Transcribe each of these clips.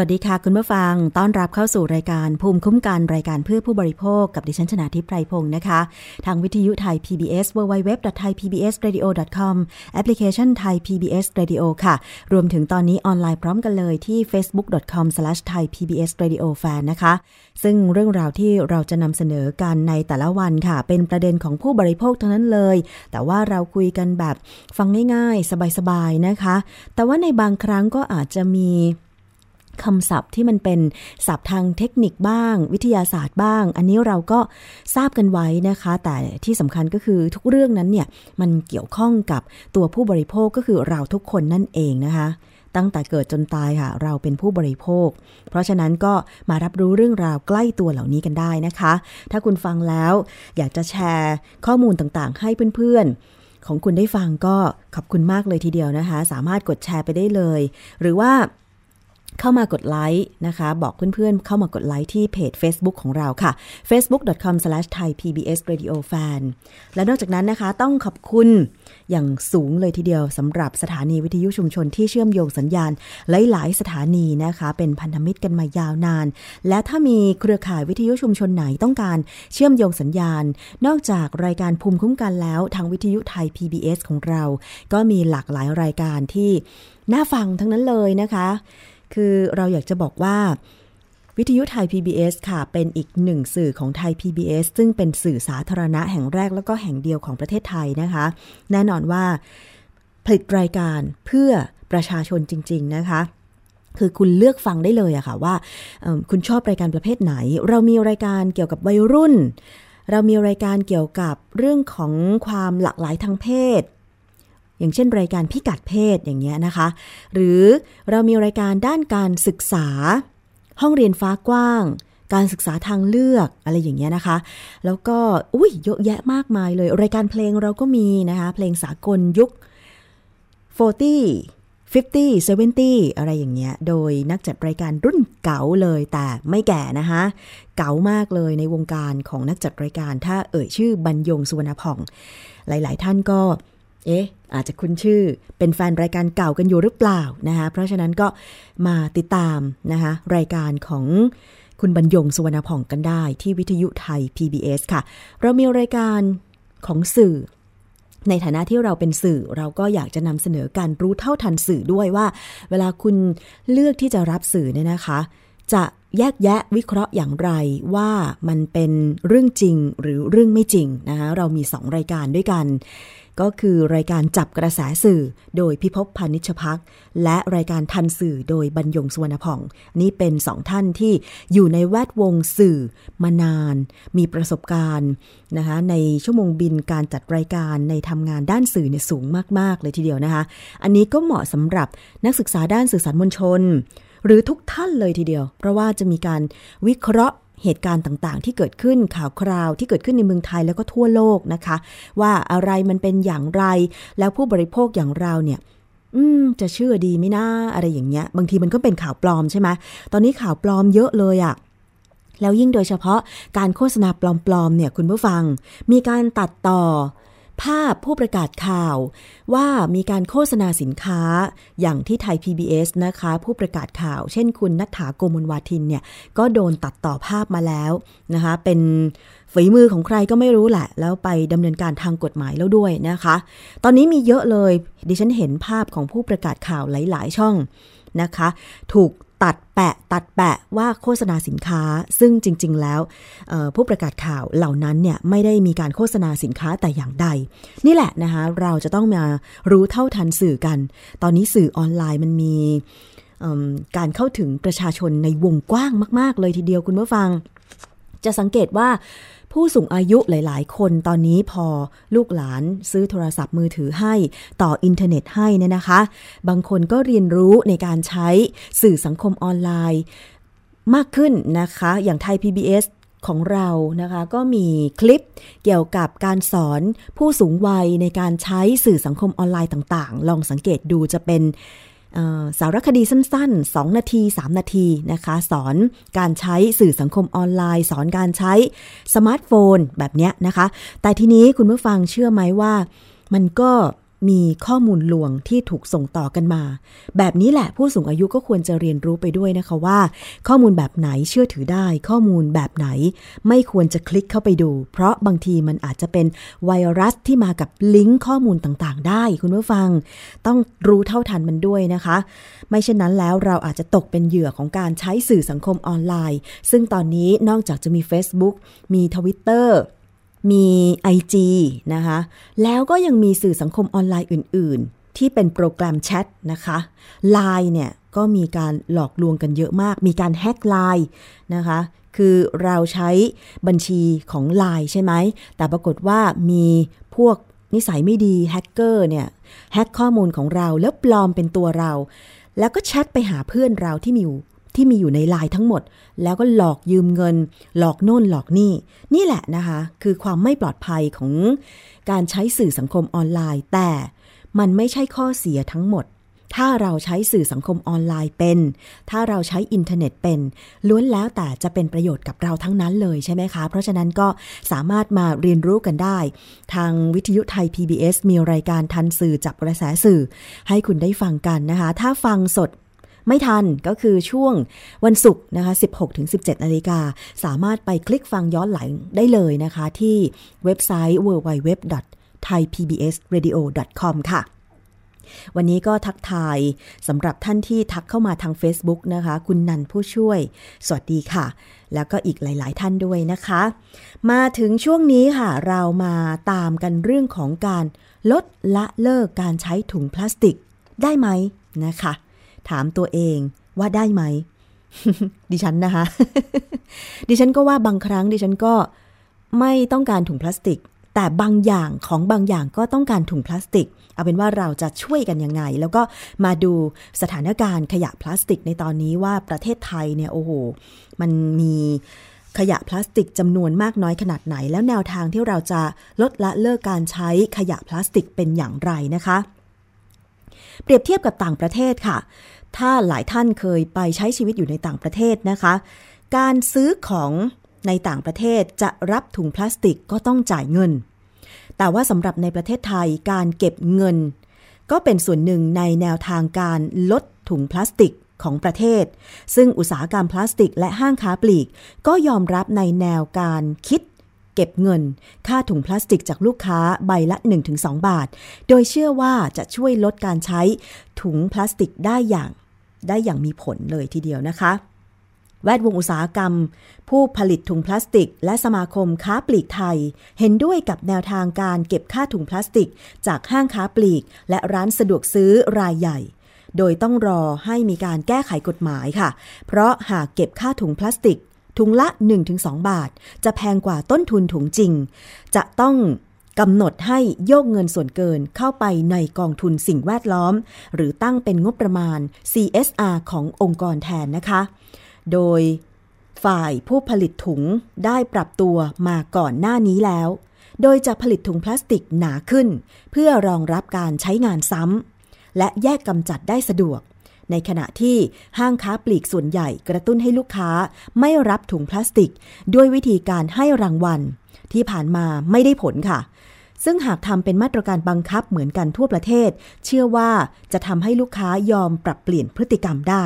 วัสดีค่ะคุณผู้ฟัง ต้อนรับเข้าสู่รายการภูมิคุ้มกันรายการเพื่อผู้บริโภคกับดิฉันชนาทิพไพรพงศ์นะคะ ทางวิทยุไทย PBS www.thaipbsradio.com แอปพลิเคชันไทย PBS Radio ค่ะ รวมถึงตอนนี้ออนไลน์พร้อมกันเลยที่ facebook.com/thaipbsradiofan นะคะ ซึ่งเรื่องราวที่เราจะนำเสนอกันในแต่ละวันค่ะ เป็นประเด็นของผู้บริโภคทั้งนั้นเลย แต่ว่าเราคุยกันแบบฟังง่ายๆ สบายๆนะคะ แต่ว่าในบางครั้งก็อาจจะมี คำศัพท์ที่มันเป็นศัพท์ทางเทคนิคบ้าง วิทยาศาสตร์บ้าง อันนี้เราก็ทราบกันไว้นะคะ แต่ที่สำคัญก็คือทุกเรื่องนั้นเนี่ยมันเกี่ยวข้องกับตัวผู้บริโภคก็คือเราทุกคนนั่นเองนะคะตั้งแต่เกิดจนตายค่ะ เราเป็นผู้บริโภค เพราะฉะนั้นก็มารับรู้เรื่องราวใกล้ตัวเหล่านี้กันได้นะคะ ถ้าคุณฟังแล้วอยากจะแชร์ข้อมูลต่างๆ ให้เพื่อนๆ ของคุณได้ฟังก็ขอบคุณมากเลยทีเดียวนะคะ สามารถกดแชร์ไปได้เลย หรือว่า เข้ามากดไลค์นะคะ บอกเพื่อนๆ เข้ามากดไลค์ที่เพจ Facebook ของเราค่ะ facebook.com/thaipbsradiofan และนอกจากนั้นนะคะ ต้องขอบคุณอย่างสูงเลยทีเดียวสำหรับสถานีวิทยุชุมชนที่เชื่อมโยงสัญญาณหลายๆสถานีนะคะ เป็นพันธมิตรกันมายาวนาน และถ้ามีเครือข่ายวิทยุชุมชนไหนต้องการเชื่อมโยงสัญญาณ นอกจากรายการภูมิคุ้มกันแล้ว ทางวิทยุไทย PBS ของเรา ก็มีหลากหลายรายการที่น่าฟังทั้งนั้นเลยนะคะ คือเราอยากจะบอกว่า วิทยุไทย PBS ค่ะ เป็นอีกหนึ่งสื่อของไทย PBS ซึ่งเป็นสื่อสาธารณะแห่งแรกแล้วก็แห่งเดียวของประเทศไทยนะคะ แน่นอนว่า ผลิตรายการเพื่อประชาชนจริง ๆ นะคะคือคุณเลือกฟังได้เลยอะค่ะว่าคุณชอบรายการประเภทไหน เรามีรายการเกี่ยวกับวัยรุ่น เรามีรายการเกี่ยวกับเรื่องของความหลากหลายทางเพศ อย่างเช่นรายการพิกัดเพศอย่างเงี้ยนะคะ หรือเรามีรายการด้านการศึกษา ห้องเรียนฟ้ากว้าง การศึกษาทางเลือกอะไรอย่างเงี้ยนะคะ แล้วก็อุ้ยเยอะแยะมากมายเลย รายการเพลงเราก็มีนะคะ เพลงสากลยุค 40 50 70 อะไรอย่างเงี้ย โดยนักจัดรายการรุ่นเก๋าเลยแต่ไม่แก่นะคะเก๋ามากเลยในวงการของนักจัดรายการ ถ้าเอ่ยชื่อบรรยงสุวรรณผ่อง หลาย ๆ ท่านก็ เอ๊ะ อาจจะคุ้นชื่อ เป็นแฟนรายการเก่ากันอยู่หรือเปล่านะคะ เพราะฉะนั้นก็มาติดตามนะคะรายการของคุณบรรยงสุวรรณผ่องกันได้ที่วิทยุไทย PBS ค่ะ เรามีรายการของสื่อ ในฐานะที่เราเป็นสื่อเราก็อยากจะนำเสนอการรู้เท่าทันสื่อด้วยว่า เวลาคุณเลือกที่จะรับสื่อเนี่ยนะคะ จะแยกแยะวิเคราะห์อย่างไรว่ามันเป็นเรื่องจริงหรือเรื่องไม่จริงนะคะเรามีสองรายการด้วยกัน ก็คือรายการจับกระแสสื่อโดยพิภพพานิชพัก และรายการทันสื่อโดยบรรยงสุวรรณผ่อง นี่เป็นสองท่านที่อยู่ในแวดวงสื่อมานาน มีประสบการณ์นะคะในชั่วโมงบินการจัดรายการในทำงานด้านสื่อเนี่ยสูงมาก ๆ เลยทีเดียวนะคะ อันนี้ก็เหมาะสำหรับนักศึกษาด้านสื่อสารมวลชน หรือทุกท่านเลยทีเดียว เพราะว่าจะมีการวิเคราะห์เหตุการณ์ต่างๆ ที่เกิดขึ้นข่าวคราวที่เกิดขึ้นในเมืองไทยแล้วก็ทั่วโลกนะคะ ว่าอะไรมันเป็นอย่างไร แล้วผู้บริโภคอย่างเราเนี่ยอืม จะเชื่อดีไหมนะอะไรอย่างเงี้ย บางทีมันก็เป็นข่าวปลอมใช่ไหมตอนนี้ข่าวปลอมเยอะเลยอะแล้วยิ่งโดยเฉพาะการโฆษณาปลอมๆเนี่ยคุณผู้ฟัง มีการตัดต่อ ภาพผู้ประกาศข่าวว่ามีการโฆษณาสินค้าอย่างที่ไทย PBS นะคะ ผู้ประกาศข่าว เช่นคุณนัฐาโกมลวาทินเนี่ยก็โดนตัดต่อภาพมาแล้วนะคะ เป็นฝีมือของใครก็ไม่รู้แหละ แล้วไปดำเนินการทางกฎหมายแล้วด้วยนะคะ ตอนนี้มีเยอะเลยดิฉันเห็นภาพของผู้ประกาศข่าวหลาย ๆ ช่องนะคะ ถูก ตัดแปะตัดแปะว่าโฆษณาสินค้า ซึ่งจริง ๆ แล้วผู้ประกาศข่าวเหล่านั้นเนี่ยไม่ได้มีการโฆษณาสินค้าแต่อย่างใด นี่แหละนะคะเราจะต้องมารู้เท่าทันสื่อกัน ตอนนี้สื่อออนไลน์มันมีการเข้าถึงประชาชนในวงกว้างมาก ๆ เลยทีเดียวคุณผู้ฟัง จะสังเกตว่า ผู้สูงอายุหลาย ๆ คนตอนนี้พอลูกหลานซื้อโทรศัพท์มือถือให้ต่ออินเทอร์เน็ตให้เนี่ยนะคะ บางคนก็เรียนรู้ในการใช้สื่อสังคมออนไลน์มากขึ้นนะคะ อย่างไทย PBS ของเรานะคะก็มีคลิปเกี่ยวกับการสอนผู้สูงวัยในการใช้สื่อสังคมออนไลน์ต่าง ๆ ลองสังเกตดูจะเป็น สารคดีสั้น ๆ 2 นาที 3 นาทีนะคะ สอนการใช้สื่อสังคมออนไลน์ สอนการใช้สมาร์ทโฟนแบบเนี้ยนะคะ แต่ทีนี้คุณผู้ฟังเชื่อไหมว่ามันก็ มีข้อมูลลวงที่ถูกส่งต่อกันมา แบบนี้แหละผู้สูงอายุก็ควรจะเรียนรู้ไปด้วยนะคะว่า ข้อมูลแบบไหนเชื่อถือได้ ข้อมูลแบบไหน ไม่ควรจะคลิกเข้าไปดู เพราะบางทีมันอาจจะเป็นไวรัสที่มากับลิงก์ข้อมูลต่างๆ ได้ คุณผู้ฟัง ต้องรู้เท่าทันมันด้วยนะคะ ไม่เช่นนั้นแล้วเราอาจจะตกเป็นเหยื่อของการใช้สื่อสังคมออนไลน์ ซึ่งตอนนี้นอกจากจะมี Facebook มี Twitter มี IG นะคะ แล้วก็ยังมีสื่อสังคมออนไลน์อื่น ๆ ที่เป็นโปรแกรมแชทนะคะ Line เนี่ยก็มีการหลอกลวงกันเยอะมาก มีการแฮกไลน์นะคะ คือเราใช้บัญชีของ Line ใช่ไหม แต่ปรากฏว่ามีพวกนิสัยไม่ดีแฮกเกอร์เนี่ยแฮกข้อมูลของเราแล้วปลอมเป็นตัวเรา แล้วก็แชทไปหาเพื่อนเราที่มีอยู่ ที่มีอยู่ในไลน์ทั้งหมด แล้วก็หลอกยืมเงิน หลอกโน่นหลอกนี่ นี่แหละนะคะ คือความไม่ปลอดภัยของการใช้สื่อสังคมออนไลน์ แต่มันไม่ใช่ข้อเสียทั้งหมด ถ้าเราใช้สื่อสังคมออนไลน์เป็น ถ้าเราใช้อินเทอร์เน็ตเป็น ล้วนแล้วแต่จะเป็นประโยชน์กับเราทั้งนั้นเลยใช่ไหมคะ เพราะฉะนั้นก็สามารถมาเรียนรู้กันได้ ทางวิทยุไทย PBS มีรายการทันสื่อจับกระแสสื่อ ให้คุณได้ฟังกันนะคะ ถ้าฟังสด ไม่ทันก็คือช่วงวันศุกร์นะคะ 16-17นาฬิกาสามารถไปคลิกฟังย้อนหลังได้เลยนะคะ ที่เว็บไซต์ www.thaipbsradio.com ค่ะวันนี้ก็ทักทายสำหรับท่านที่ทักเข้ามาทาง Facebook นะคะ คุณนันผู้ช่วย สวัสดีค่ะ แล้วก็อีกหลาย ๆ ท่านด้วยนะคะ มาถึงช่วงนี้ค่ะ เรามาตามกันเรื่องของการลดละเลิกการใช้ถุงพลาสติกได้ไหมนะคะ ถามตัวเองว่าได้ไหม ดิฉันนะคะ ดิฉันก็ว่าบางครั้งดิฉันก็ไม่ต้องการถุงพลาสติก แต่บางอย่างของบางอย่างก็ต้องการถุงพลาสติก เอาเป็นว่าเราจะช่วยกันยังไง แล้วก็มาดูสถานการณ์ขยะพลาสติกในตอนนี้ว่าประเทศไทยเนี่ยโอ้โห มันมีขยะพลาสติกจำนวนมากน้อยขนาดไหน แล้วแนวทางที่เราจะลดละเลิกการใช้ขยะพลาสติกเป็นอย่างไรนะคะ เปรียบเทียบกับต่างประเทศค่ะ ถ้าหลายท่านเคยไปใช้ชีวิตอยู่ในต่างประเทศนะคะ การซื้อของในต่างประเทศจะรับถุงพลาสติกก็ต้องจ่ายเงิน แต่ว่าสำหรับในประเทศไทยการเก็บเงิน ก็เป็นส่วนหนึ่งในแนวทางการลดถุงพลาสติกของประเทศ ซึ่งอุตสาหกรรมพลาสติก และห้างค้าปลีก ก็ยอมรับในแนวการคิด เก็บเงิน ค่าถุงพลาสติกจากลูกค้าใบละ 1-2 บาท โดยเชื่อว่าจะช่วยลดการใช้ถุงพลาสติกได้อย่างได้อย่างมีผลเลยทีเดียวนะคะ แวดวงอุตสาหกรรม ผู้ผลิตถุงพลาสติก และสมาคมค้าปลีกไทย เห็นด้วยกับแนวทางการเก็บค่าถุงพลาสติก จากห้างค้าปลีก และร้านสะดวกซื้อรายใหญ่ โดยต้องรอให้มีการแก้ไขกฎหมายค่ะ เพราะหากเก็บค่าถุงพลาสติก ถุงละ 1-2 บาท จะแพงกว่าต้นทุนถุงจริง จะต้องกำหนดให้โยกเงินส่วนเกินเข้าไปในกองทุนสิ่งแวดล้อม หรือตั้งเป็นงบประมาณ CSR ขององค์กรแทนนะคะ โดยฝ่ายผู้ผลิตถุงได้ปรับตัวมาก่อนหน้านี้แล้ว โดยจะผลิตถุงพลาสติกหนาขึ้น เพื่อรองรับการใช้งานซ้ำและแยกกำจัดได้สะดวก ในขณะที่ห้างค้าปลีกส่วนใหญ่กระตุ้นให้ลูกค้าไม่รับถุงพลาสติก ด้วยวิธีการให้รางวัล ที่ผ่านมาไม่ได้ผลค่ะ ซึ่งหากทำเป็นมาตรการบังคับเหมือนกันทั่วประเทศ เชื่อว่าจะทำให้ลูกค้ายอมปรับเปลี่ยนพฤติกรรมได้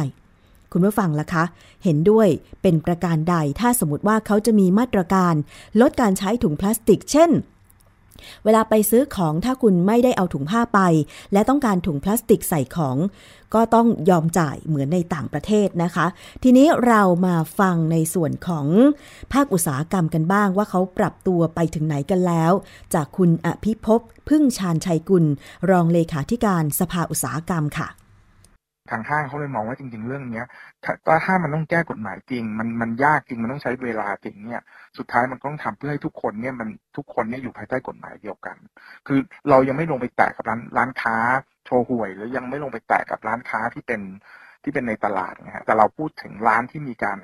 คุณผู้ฟังล่ะคะ เห็นด้วยเป็นประการใดถ้าสมมติว่าเขาจะมีมาตรการ ลดการใช้ถุงพลาสติก เช่น เวลาไปซื้อของถ้าคุณไม่ได้เอาถุงผ้าไป และต้องการถุงพลาสติกใส่ของ ก็ต้องยอมจ่ายเหมือนในต่างประเทศนะคะ ทีนี้เรามาฟังในส่วนของภาคอุตสาหกรรมกันบ้างว่าเขาปรับตัวไปถึงไหนกันแล้ว จากคุณอภิภพพึ่งชาญชัยกุล รองเลขาธิการสภาอุตสาหกรรมค่ะทางห้างเขาเลยมองว่าจริง ๆ เรื่องเนี้ยถ้าถ้ามันต้องแก้กฎหมายจริง มันมันยากจริงมันต้องใช้เวลาจริงเนี่ย สุดท้ายมันต้องทำเพื่อให้ทุกคนเนี่ยมันทุกคนเนี่ยอยู่ภายใต้กฎหมายเดียวกัน คือเรายังไม่ลงไปแตะกับร้านร้านค้าโชว์หวย หรือยังไม่ลงไปแตะกับร้านค้าที่เป็นที่เป็นในตลาดนะฮะแต่เราพูดถึงร้านที่มีการ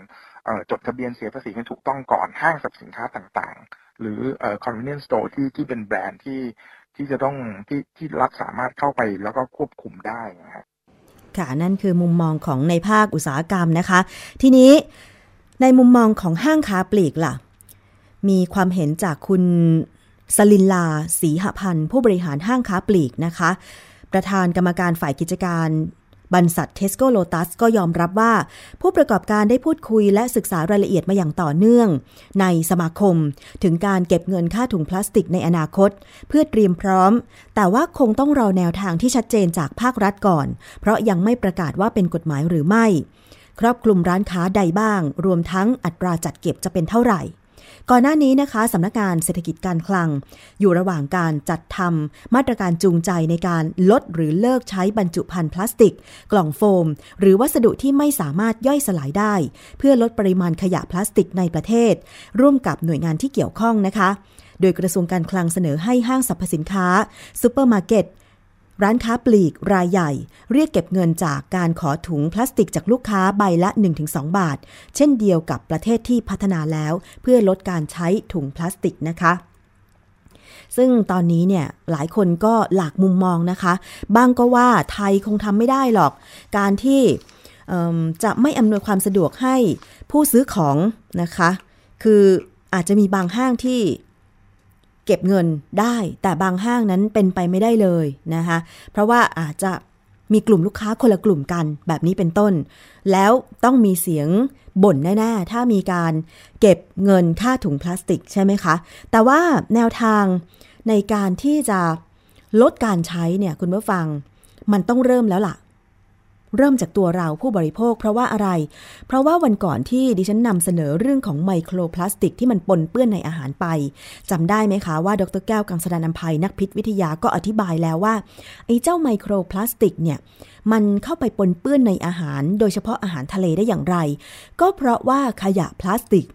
จดทะเบียนเสียภาษีให้ถูกต้องก่อนห้างสรรพสินค้าต่างๆ หรือเอ่อ convenience store ที่ที่เป็นแบรนด์ที่ที่จะต้องที่ที่รัฐสามารถเข้าไปแล้วก็ควบคุมได้นะฮะค่ะนั่นคือมุมมองของในภาคอุตสาหกรรมนะคะ ทีนี้ในมุมมองของห้างค้าปลีกล่ะ มีความเห็นจากคุณสลินลาศรีหพันธ์ผู้บริหารห้างค้าปลีกนะคะ ประธานกรรมการฝ่ายกิจการบรรษัทเทสโก้โลตัสก็ยอมรับว่า ผู้ประกอบการได้พูดคุยและศึกษารายละเอียดมาอย่างต่อเนื่อง ในสมาคม ถึงการเก็บเงินค่าถุงพลาสติกในอนาคต เพื่อเตรียมพร้อม แต่ว่าคงต้องรอแนวทางที่ชัดเจนจากภาครัฐก่อน เพราะยังไม่ประกาศว่าเป็นกฎหมายหรือไม่ ครอบคลุมร้านค้าใดบ้าง รวมทั้งอัตราจัดเก็บจะเป็นเท่าไหร่ ก่อนหน้านี้นะคะสำนักงานเศรษฐกิจการคลัง อยู่ระหว่างการจัดทำมาตรการจูงใจในการลดหรือเลิกใช้บรรจุภัณฑ์พลาสติก กล่องโฟม หรือวัสดุที่ไม่สามารถย่อยสลายได้ เพื่อลดปริมาณขยะพลาสติกในประเทศ ร่วมกับหน่วยงานที่เกี่ยวข้องนะคะ โดยกระทรวงการคลังเสนอให้ห้างสรรพสินค้าซูเปอร์มาร์เก็ต ร้านค้าปลีกรายใหญ่ เรียกเก็บเงินจากการขอถุงพลาสติกจากลูกค้าใบละ 1-2 บาท เช่นเดียวกับประเทศที่พัฒนาแล้ว เพื่อลดการใช้ถุงพลาสติกนะคะซึ่งตอนนี้เนี่ยหลายคนก็หลากมุมมองนะคะ บางก็ว่าไทยคงทำไม่ได้หรอก การที่จะไม่อำนวยความสะดวกให้ผู้ซื้อของนะคะ คืออาจจะมีบางห้างที่ เก็บเงินได้ แต่บางห้างนั้นเป็นไปไม่ได้เลยนะคะ เพราะว่าอาจจะมีกลุ่มลูกค้าคนละกลุ่มกันแบบนี้เป็นต้น แล้วต้องมีเสียงบ่นแน่ๆ ถ้ามีการเก็บเงินค่าถุงพลาสติกใช่ไหมคะ แต่ว่าแนวทางในการที่จะลดการใช้เนี่ยคุณผู้ฟัง มันต้องเริ่มแล้วล่ะ เริ่มจากตัวเราผู้บริโภค เพราะว่าอะไร เพราะว่าวันก่อนที่ดิฉันนำเสนอเรื่องของไมโครพลาสติกที่มันปนเปื้อนในอาหารไปจำได้ไหมคะว่าดรแก้วกังสดานนภัยนักพิษวิทยาก็อธิบายแล้วว่าไอ้เจ้าไมโครพลาสติกเนี่ยมันเข้าไปปนเปื้อนในอาหาร โดยเฉพาะอาหารทะเลได้อย่างไร ก็เพราะว่าขยะพลาสติก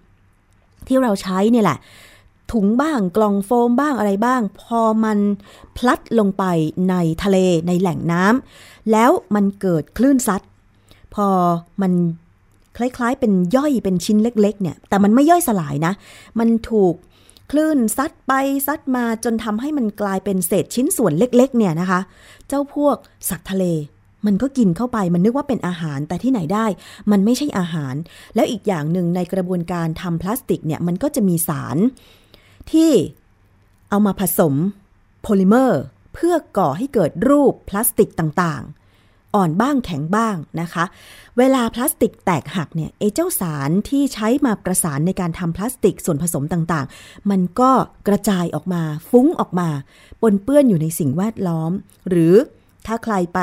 ที่เราใช้เนี่ยแหละถุงบ้างกล่องโฟมบ้างอะไรบ้าง พอมันพลัดลงไปในทะเลในแหล่งน้ำ แล้วมันเกิดคลื่นซัด พอมันคล้ายๆ เป็นย่อยเป็นชิ้นเล็ก ๆ เนี่ย แต่มันไม่ย่อยสลายนะ มันถูกคลื่นซัดไปซัดมาจนทำให้มันกลายเป็นเศษชิ้นส่วนเล็ก ๆ เนี่ยนะคะ เจ้าพวกสัตว์ทะเล มันก็กินเข้าไปมันนึกว่าเป็นอาหารแต่ที่ไหนได้ มันไม่ใช่อาหาร แล้วอีกอย่างหนึ่งในกระบวนการทำพลาสติกเนี่ยมันก็จะมีสารที่เอามาผสมโพลิเมอร์ เพื่อก่อให้เกิดรูปพลาสติกต่างๆ อ่อนบ้างแข็งบ้างนะคะ เวลาพลาสติกแตกหักเนี่ยเอเจ้าสารที่ใช้มาประสานในการทำพลาสติกส่วนผสมต่างๆ มันก็กระจายออกมาฟุ้งออกมา ปนเปื้อนอยู่ในสิ่งแวดล้อม หรือถ้าใครไป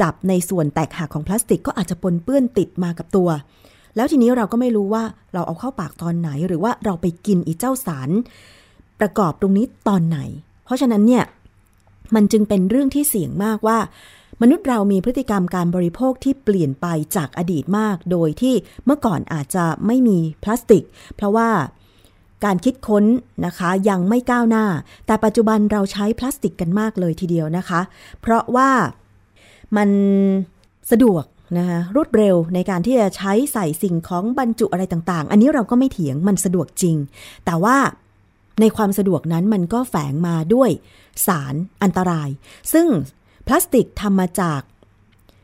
จับในส่วนแตกหักของพลาสติกก็อาจจะปนเปื้อนติดมากับตัว แล้วทีนี้เราก็ไม่รู้ว่าเราเอาเข้าปากตอนไหน หรือว่าเราไปกินอีเจ้าสาร ประกอบตรงนี้ตอนไหน เพราะฉะนั้นเนี่ย มันจึงเป็นเรื่องที่เสี่ยงมากว่า มนุษย์เรามีพฤติกรรมการบริโภคที่เปลี่ยนไปจากอดีตมาก โดยที่เมื่อก่อนอาจจะไม่มีพลาสติก เพราะว่าการคิดค้นนะคะยังไม่ก้าวหน้า แต่ปัจจุบันเราใช้พลาสติกกันมากเลยทีเดียวนะคะ เพราะว่ามันสะดวกนะคะรวดเร็วในการที่จะใช้ใส่สิ่งของบรรจุอะไรต่างๆ อันนี้เราก็ไม่เถียงมันสะดวกจริง แต่ว่า ในความสะดวกนั้นมันก็แฝงมาด้วยสารอันตราย ซึ่งพลาสติกทำมาจาก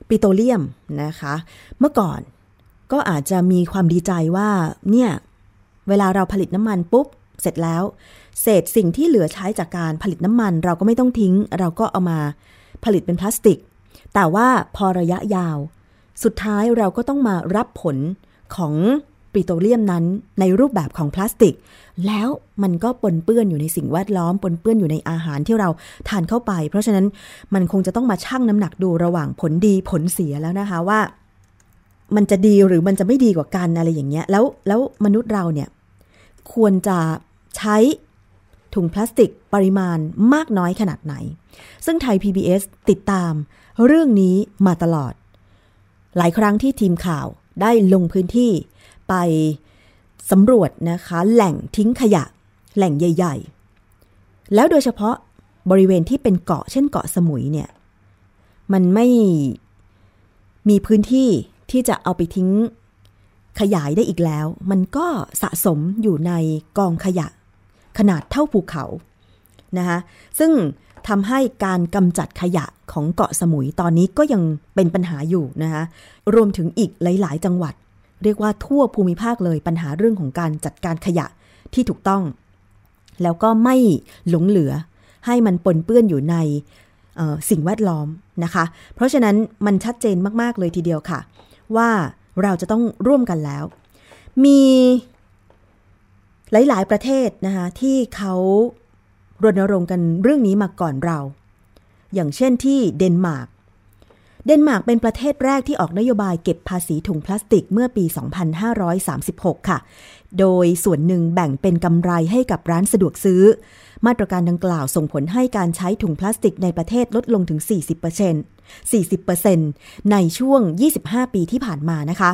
ปิโตรเลียมนะคะ เมื่อก่อนก็อาจจะมีความดีใจว่าเนี่ย เวลาเราผลิตน้ำมันปุ๊บ เสร็จแล้ว เศษสิ่งที่เหลือใช้จากการผลิตน้ำมัน เราก็ไม่ต้องทิ้ง เราก็เอามาผลิตเป็นพลาสติก แต่ว่าพอระยะยาว สุดท้ายเราก็ต้องมารับผลของ ปิโตรเลียมนั้นในรูปแบบของพลาสติก แล้วมันก็ปนเปื้อนอยู่ในสิ่งแวดล้อม ปนเปื้อนอยู่ในอาหารที่เราทานเข้าไป เพราะฉะนั้นมันคงจะต้องมาชั่งน้ำหนักดูระหว่างผลดีผลเสียแล้วนะคะว่า มันจะดีหรือมันจะไม่ดีกว่ากันอะไรอย่างเงี้ยแล้วแล้วมนุษย์เราเนี่ยควรจะใช้ถุงพลาสติกปริมาณมากน้อยขนาดไหน ซึ่งไทย PBS ติดตามเรื่องนี้มาตลอด หลายครั้งที่ทีมข่าวได้ลงพื้นที่ ไปสำรวจนะคะ แหล่งทิ้งขยะ แหล่งใหญ่ ๆ แล้วโดยเฉพาะบริเวณที่เป็นเกาะเช่นเกาะสมุยเนี่ย มันไม่มีพื้นที่ที่จะเอาไปทิ้งขยายได้อีกแล้ว มันก็สะสมอยู่ในกองขยะ ขนาดเท่าภูเขานะคะซึ่งทำให้การกำจัดขยะของเกาะสมุยตอนนี้ก็ยังเป็นปัญหาอยู่นะคะรวมถึงอีกหลาย ๆ จังหวัด เรียกว่าทั่วภูมิภาคเลยปัญหาเรื่องของการจัดการขยะที่ถูกต้อง แล้วก็ไม่หลงเหลือ ให้มันปนเปื้อนอยู่ในสิ่งแวดล้อมนะคะ เพราะฉะนั้นมันชัดเจนมาก ๆ เลยทีเดียวค่ะ ว่าเราจะต้องร่วมกันแล้ว มีหลาย ๆ ประเทศนะคะที่เขารณรงค์กันเรื่องนี้มาก่อนเรา อย่างเช่นที่เดนมาร์ก เดนมาร์กเป็นประเทศแรกที่ออกนโยบายเก็บภาษีถุงพลาสติกเมื่อปี 2536 ค่ะ โดยส่วนหนึ่งแบ่งเป็นกำไรให้กับร้านสะดวกซื้อ มาตรการดังกล่าวส่งผลให้การใช้ถุงพลาสติกในประเทศลดลงถึง 40% 40%ในช่วง 25 ปีที่ผ่านมานะคะ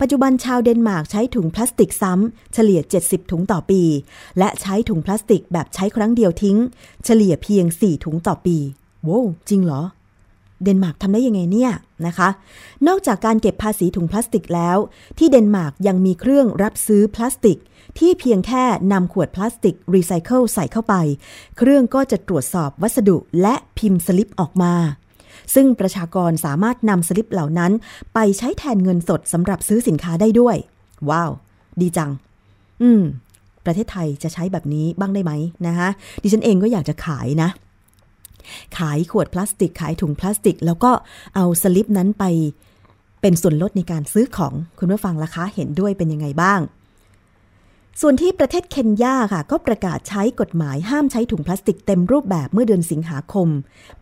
ปัจจุบันชาวเดนมาร์กใช้ถุงพลาสติกซ้ำเฉลี่ย 70 ถุงต่อปี และใช้ถุงพลาสติกแบบใช้ครั้งเดียวทิ้ง เฉลี่ยเพียง 4 ถุงต่อปี โว้จริงเหรอ เดนมาร์กทำได้ยังไงเนี่ยนะคะ นอกจากการเก็บภาษีถุงพลาสติกแล้ว ที่เดนมาร์กยังมีเครื่องรับซื้อพลาสติก ที่เพียงแค่นำขวดพลาสติกรีไซเคิลใส่เข้าไป เครื่องก็จะตรวจสอบวัสดุและพิมพ์สลิปออกมา ซึ่งประชากรสามารถนำสลิปเหล่านั้น ไปใช้แทนเงินสดสำหรับซื้อสินค้าได้ด้วย ว้าว ดีจัง อืม ประเทศไทยจะใช้แบบนี้บ้างได้ไหมนะคะดิฉันเองก็อยากจะขายนะ ขายขวดพลาสติกขายถุงพลาสติก แล้วก็เอาสลิปนั้นไปเป็นส่วนลดในการซื้อของคุณผู้ฟังล่ะคะเห็นด้วยเป็นยังไงบ้าง ส่วนที่ประเทศเคนยาค่ะ ก็ประกาศใช้กฎหมายห้ามใช้ถุงพลาสติกเต็มรูปแบบเมื่อเดือนสิงหาคม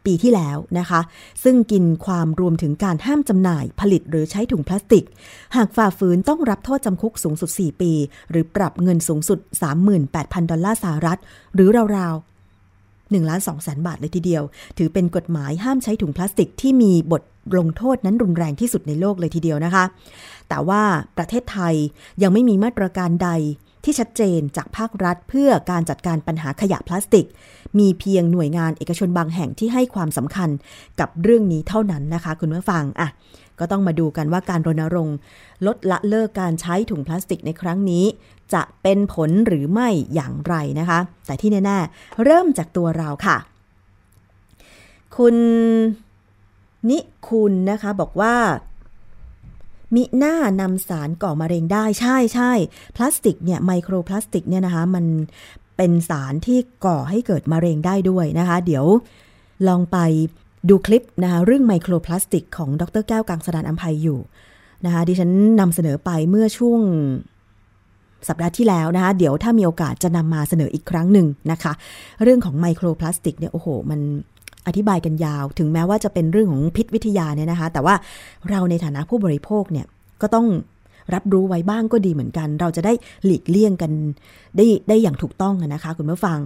ปีที่แล้วนะคะ ซึ่งกินความรวมถึงการห้ามจำหน่ายผลิตหรือใช้ถุงพลาสติก หากฝ่าฝืนต้องรับโทษจำคุกสูงสุด 4 ปี หรือปรับเงินสูงสุด 38,000 ดอลลาร์สหรัฐ หรือราวๆ 1ล้าน2แสนบาทเลยทีเดียว ถือเป็นกฎหมายห้ามใช้ถุงพลาสติกที่มีบทลงโทษนั้นรุนแรงที่สุดในโลกเลยทีเดียวนะคะ แต่ว่าประเทศไทยยังไม่มีมาตรการใดที่ชัดเจนจากภาครัฐเพื่อการจัดการปัญหาขยะพลาสติก มีเพียงหน่วยงานเอกชนบางแห่งที่ให้ความสำคัญกับเรื่องนี้เท่านั้นนะคะ คุณผู้ฟังอะ ก็ต้องมาดูกันว่าการรณรงค์ ลดละเลิกการใช้ถุงพลาสติกในครั้งนี้ จะเป็นผลหรือไม่อย่างไรนะคะ แต่ที่แน่ๆ เริ่มจากตัวเราค่ะ คุณนิคุณนะคะบอกว่า มิหน้านำสารก่อมะเร็งได้ใช่ใช่พลาสติกเนี่ยไมโครพลาสติกเนี่ยนะคะ มันเป็นสารที่ก่อให้เกิดมะเร็งได้ด้วยนะคะ เดี๋ยวลองไป ดูคลิปนะคะเรื่องไมโครพลาสติกของดรแก้วกังสดานอัมภัยอยู่นะคะดิฉันนำเสนอไปเมื่อช่วงสัปดาห์ที่แล้วนะคะเดี๋ยวถ้ามีโอกาสจะนำมาเสนออีกครั้งหนึ่งนะคะ เรื่องของไมโครพลาสติกเนี่ยโอ้โห มันอธิบายกันยาว ถึงแม้ว่าจะเป็นเรื่องของพิษวิทยาเนี่ยนะคะ แต่ว่าเราในฐานะผู้บริโภคเนี่ยก็ต้องรับรู้ไว้บ้างก็ดีเหมือนกัน เราจะได้หลีกเลี่ยงกันได้ได้อย่างถูกต้องนะคะ คุณผู้ฟัง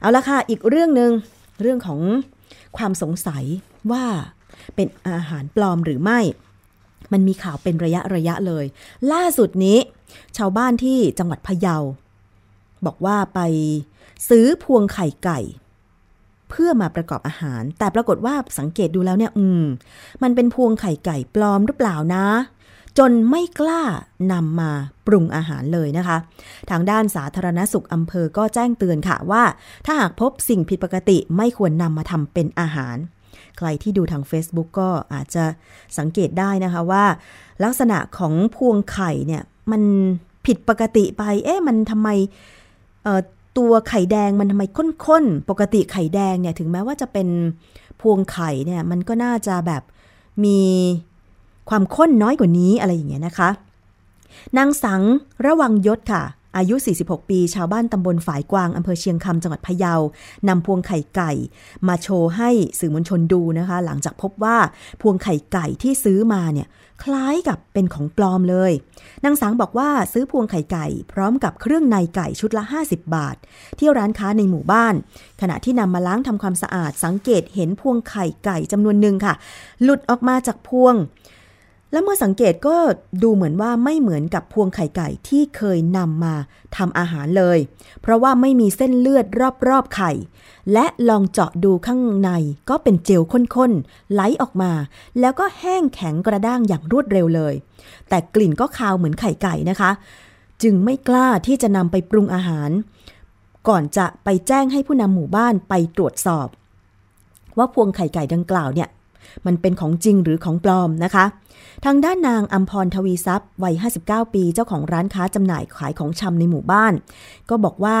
เอาละค่ะอีกเรื่องหนึ่งเรื่องของ ความสงสัยว่าเป็นอาหารปลอมหรือไม่ มันมีข่าวเป็นระยะระยะเลย ล่าสุดนี้ ชาวบ้านที่จังหวัดพะเยา บอกว่าไปซื้อพวงไข่ไก่ เพื่อมาประกอบอาหาร แต่ปรากฏว่าสังเกตดูแล้วเนี่ย อืม มันเป็นพวงไข่ไก่ปลอมหรือเปล่านะ จนไม่กล้านำมาปรุงอาหารเลยนะคะ ทางด้านสาธารณสุขอำเภอก็แจ้งเตือนค่ะว่า ถ้าหากพบสิ่งผิดปกติไม่ควรนำมาทำเป็นอาหาร ใครที่ดูทาง Facebook ก็อาจจะสังเกตได้นะคะว่า ลักษณะของพวงไข่เนี่ยมันผิดปกติไป เอ๊ะมันทำไมตัวไข่แดงมันทำไมข้นๆ ปกติไข่แดงเนี่ยถึงแม้ว่าจะเป็นพวงไข่เนี่ยมันก็น่าจะแบบมี ความข้นน้อยกว่านี้อะไรอย่างเงี้ยนะคะนางสังระวังยศค่ะ อายุ 46 ปี ชาวบ้านตำบลฝายกวางอำเภอเชียงคำจังหวัดพะเยานำพวงไข่ไก่ มาโชว์ให้สื่อมวลชนดูนะคะ หลังจากพบว่าพวงไข่ไก่ที่ซื้อมาเนี่ยคล้ายกับเป็นของปลอมเลย นางสังบอกว่าซื้อพวงไข่ไก่ พร้อมกับเครื่องในไก่ชุดละ 50 บาท ที่ร้านค้าในหมู่บ้าน ขณะที่นำมาล้างทำความสะอาดสังเกตเห็นพวงไข่ไก่จำนวนหนึ่งค่ะ หลุดออกมาจากพวง และเมื่อสังเกตก็ดูเหมือนว่าไม่เหมือนกับพวงไข่ไก่ที่เคยนำมาทำอาหารเลย เพราะว่าไม่มีเส้นเลือดรอบๆไข่ และลองเจาะดูข้างในก็เป็นเจลข้นๆไหลออกมา แล้วก็แห้งแข็งกระด้างอย่างรวดเร็วเลย แต่กลิ่นก็คาวเหมือนไข่ไก่นะคะ จึงไม่กล้าที่จะนำไปปรุงอาหาร ก่อนจะไปแจ้งให้ผู้นำหมู่บ้านไปตรวจสอบ ว่าพวงไข่ไก่ดังกล่าวเนี่ย มันเป็นของจริงหรือของปลอมนะคะ ทางด้านนางอัมพรทวีทรัพย์วัย 59 ปีเจ้าของร้านค้าจำหน่ายขายของชำในหมู่บ้าน ก็บอกว่า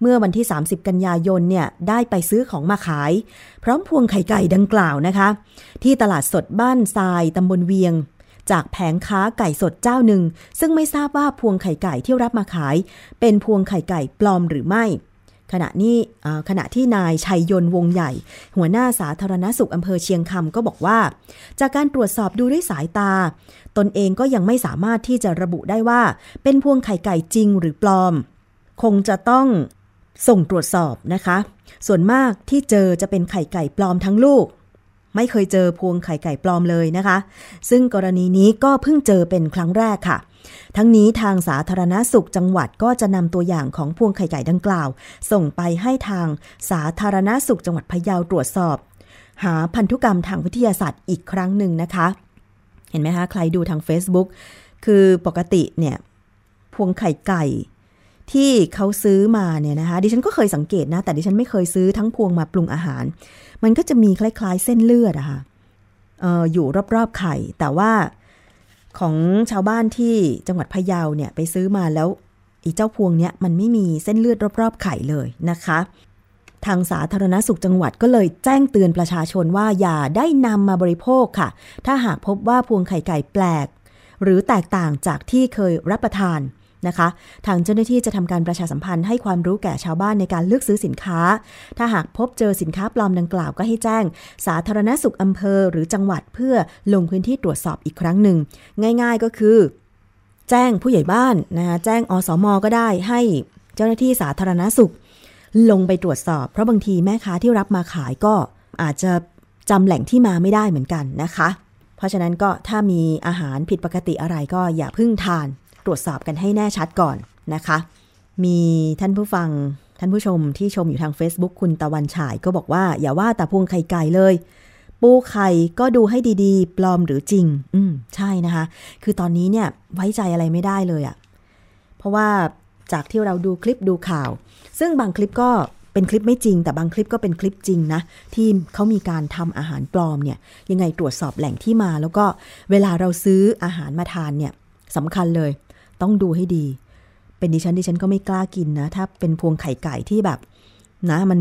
เมื่อวันที่ 30 กันยายนเนี่ยได้ไปซื้อของมาขาย พร้อมพวงไข่ไก่ดังกล่าวนะคะ ที่ตลาดสดบ้านทรายตำบลเวียง จากแผงค้าไก่สดเจ้าหนึ่ง ซึ่งไม่ทราบว่าพวงไข่ไก่ที่รับมาขาย เป็นพวงไข่ไก่ปลอมหรือไม่ ขณะนี้ขณะที่นายชัยยนต์วงใหญ่ หัวหน้าสาธารณสุขอำเภอเชียงคำก็บอกว่า จากการตรวจสอบดูด้วยสายตา ตนเองก็ยังไม่สามารถที่จะระบุได้ว่า เป็นพวงไข่ไก่จริงหรือปลอม คงจะต้องส่งตรวจสอบนะคะ ส่วนมากที่เจอจะเป็นไข่ไก่ปลอมทั้งลูก ไม่เคยเจอพวงไข่ไก่ปลอมเลยนะคะ ซึ่งกรณีนี้ก็เพิ่งเจอเป็นครั้งแรกค่ะ ทั้งนี้ทางสาธารณสุขจังหวัดก็จะนำตัวอย่างของพวงไข่ไก่ดังกล่าว ส่งไปให้ทางสาธารณสุขจังหวัดพะเยาตรวจสอบ หาพันธุกรรมทางวิทยาศาสตร์อีกครั้งหนึ่งนะคะ เห็นไหมคะใครดูทาง Facebook คือปกติเนี่ยพวงไข่ไก่ที่เขาซื้อมาเนี่ยนะคะดิฉันก็เคยสังเกตนะ แต่ดิฉันไม่เคยซื้อทั้งพวงมาปรุงอาหาร มันก็จะมีคล้าย ๆ เส้นเลือดอะคะ่ะอออยู่รอบๆไข่ แต่ว่า ของชาวบ้านที่จังหวัดพะเยาเนี่ยไปซื้อมาแล้วอีเจ้าพวงเนี่ยมันไม่มีเส้นเลือดรอบๆไข่เลยนะคะ ทางสาธารณสุขจังหวัดก็เลยแจ้งเตือนประชาชนว่าอย่าได้นำมาบริโภคค่ะ ถ้าหากพบว่าพวงไข่ไก่แปลก หรือแตกต่างจากที่เคยรับประทาน นะคะ ทางเจ้าหน้าที่จะทำการประชาสัมพันธ์ให้ความรู้แก่ชาวบ้านในการเลือกซื้อสินค้า ถ้าหากพบเจอสินค้าปลอมดังกล่าวก็ให้แจ้ง สาธารณสุขอำเภอหรือจังหวัดเพื่อลงพื้นที่ตรวจสอบอีกครั้งหนึ่ง ง่าย ๆก็คือ แจ้งผู้ใหญ่บ้านนะคะแจ้งอสมก็ได้ให้เจ้าหน้าที่สาธารณสุข ลงไปตรวจสอบ เพราะบางทีแม่ค้าที่รับมาขายก็อาจจะจำแหล่งที่มาไม่ได้เหมือนกันนะคะ เพราะฉะนั้นก็ถ้ามีอาหารผิดปกติอะไรก็อย่าพิ่งทาน ตรวจสอบกันให้แน่ชัดก่อนนะคะ มีท่านผู้ฟังท่านผู้ชมที่ชมอยู่ทาง Facebook คุณตะวันฉายก็บอกว่า อย่าว่าแต่พวงไข่ไก่เลย ปูไข่ก็ดูให้ดีๆ ปลอมหรือจริง อืมใช่นะคะ คือตอนนี้เนี่ยไว้ใจอะไรไม่ได้เลยอะ่ะเพราะว่าจากที่เราดูคลิปดูข่าว ซึ่งบางคลิปก็เป็นคลิปไม่จริง แต่บางคลิปก็เป็นคลิปจริงนะ ที่เขามีการทำอาหารปลอมเนี่ย ยังไงตรวจสอบแหล่งที่มา แล้วก็เวลาเราซื้ออาหารมาทานเนี่ยสำคัญเลย ต้องดูให้ดี เป็นดิฉันดิฉันก็ไม่กล้ากินนะ ถ้าเป็นพวงไข่ไก่ที่แบบ นะมัน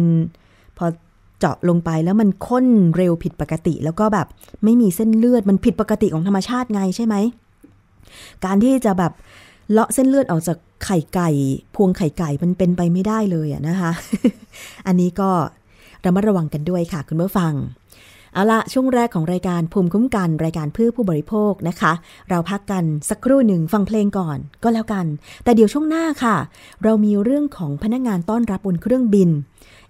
พอเจาะลงไปแล้วมันข้นเร็วผิดปกติ แล้วก็แบบไม่มีเส้นเลือดมันผิดปกติของธรรมชาติไงใช่ไหม การที่จะแบบเลาะเส้นเลือดออกจากไข่ไก่ พวงไข่ไก่มันเป็นไปไม่ได้เลยอะนะคะ อันนี้ก็ระมัดระวังกันด้วยค่ะ คุณผู้ฟัง เอาละช่วงแรกของรายการภูมิคุ้มกัน รายการเพื่อผู้บริโภคนะคะ เราพักกันสักครู่หนึ่งฟังเพลงก่อนก็แล้วกัน แต่เดี๋ยวช่วงหน้าค่ะ เรามีเรื่องของพนักงานต้อนรับบนเครื่องบิน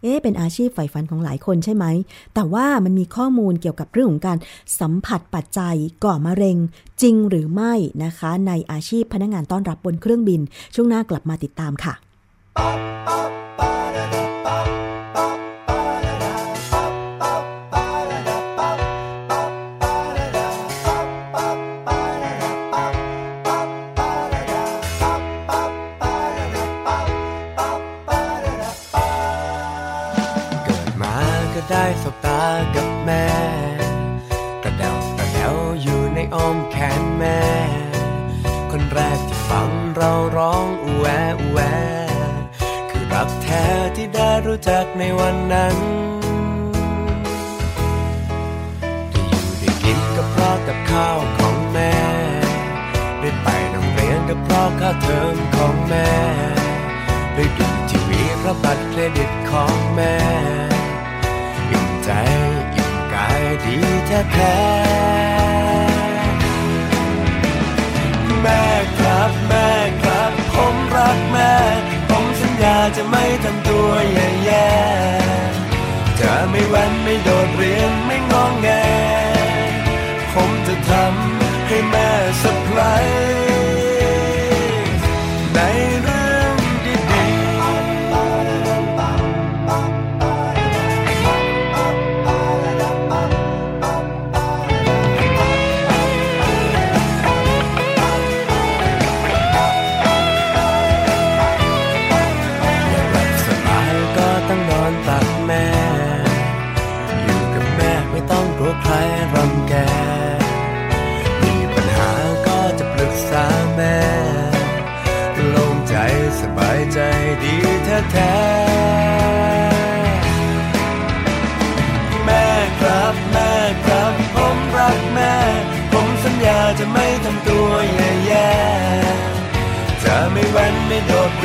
เอ๊เป็นอาชีพใฝ่ฝันของหลายคนใช่ไหม แต่ว่ามันมีข้อมูลเกี่ยวกับเรื่องของการสัมผัสปัจจัยก่อมะเร็งจริงหรือไม่นะคะ ในอาชีพพนักงานต้อนรับบนเครื่องบิน ช่วงหน้ากลับมาติดตามค่ะ รู้จักในวันนั้นที่อยู่ได้กินก็เพราะกับข้าวของแม่ ได้ไปโรงเรียนก็เพราะค่าเทอมของแม่ ได้ดูทีวีเพราะบัตรเครดิตของแม่อิ่มใจอิ่มกายดีแท้แท้ แม่ครับแม่ครับ ผมรักแม่ ผมสัญญาจะไม่ทำตัวแย่ๆจะไม่แว้นไม่โดดเรียนไม่งองแง ผมจะทำให้แม่สะพราย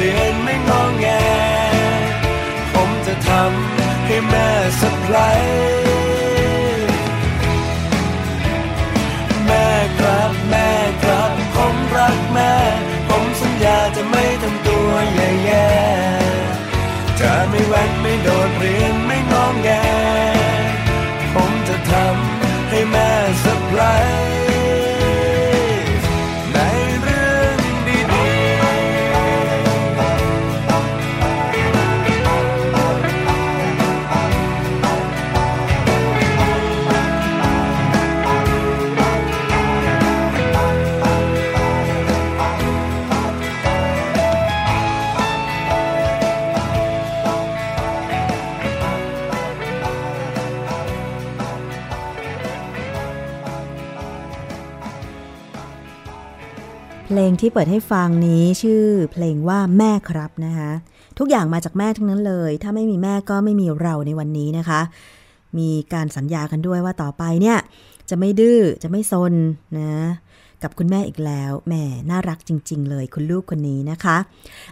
เรียนไม่งองแง ผมจะทำให้แม่สะพราย งที่เปิดให้ฟังนี้ชื่อเพลงว่าแม่ครับนะคะทุกอย่างมาจากแม่ทั้งนั้นเลย ถ้าไม่มีแม่ก็ไม่มีเราในวันนี้นะคะ มีการสัญญากันด้วยว่าต่อไปเนี่ยจะไม่ดื้อจะไม่ซนนะกับคุณแม่อีกแล้วแหมน่ารักจริง ๆ เลยคุณลูกคนนี้นะคะ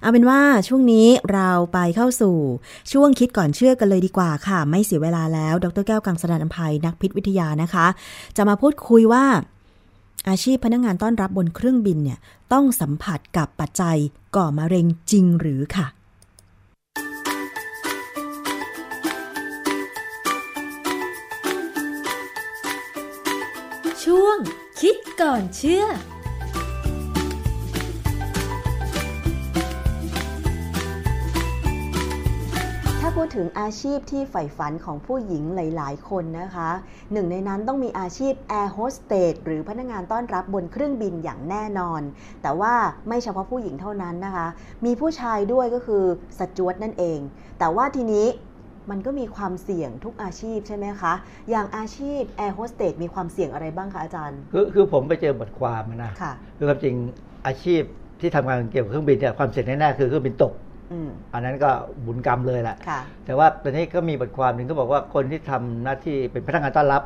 เอาเป็นว่าช่วงนี้เราไปเข้าสู่ช่วงคิดก่อนเชื่อกันเลยดีกว่าค่ะ ไม่เสียเวลาแล้ว ดรแก้วกังสดานอภัยนักพิษวิทยานะคะ จะมาพูดคุยว่า อาชีพพนักงงานต้อนรับบนเครื่องบินเนี่ยต้องสัมผัสกับปัจจัยก่อมะเร็งจริงหรือค่ะ ช่วงคิดก่อนเชื่อ พูดถึงอาชีพที่ใฝ่ฝันของผู้หญิงหลาย ๆ คนนะคะ หนึ่งในนั้นต้องมีอาชีพแอร์โฮสเตสหรือพนักงานต้อนรับบนเครื่องบินอย่างแน่นอน แต่ว่าไม่เฉพาะผู้หญิงเท่านั้นนะคะ มีผู้ชายด้วยก็คือสจ๊วตนั่นเอง แต่ว่าทีนี้มันก็มีความเสี่ยงทุกอาชีพใช่ไหมคะ อย่างอาชีพแอร์โฮสเตสมีความเสี่ยงอะไรบ้างคะอาจารย์ คือคือผมไปเจอบทความอะนะค่ะคือความจริงอาชีพที่ทำงานเกี่ยวกับเครื่องบินเนี่ยความเสี่ยงแน่ๆคือเครื่องบินตก อืมอันนั้นก็บุญกรรมเลยแหละค่ะแต่ว่าตอนนี้ก็มีบทความหนึ่งก็บอกว่าคนที่ทำหน้าที่เป็นพนักงานต้อนรับ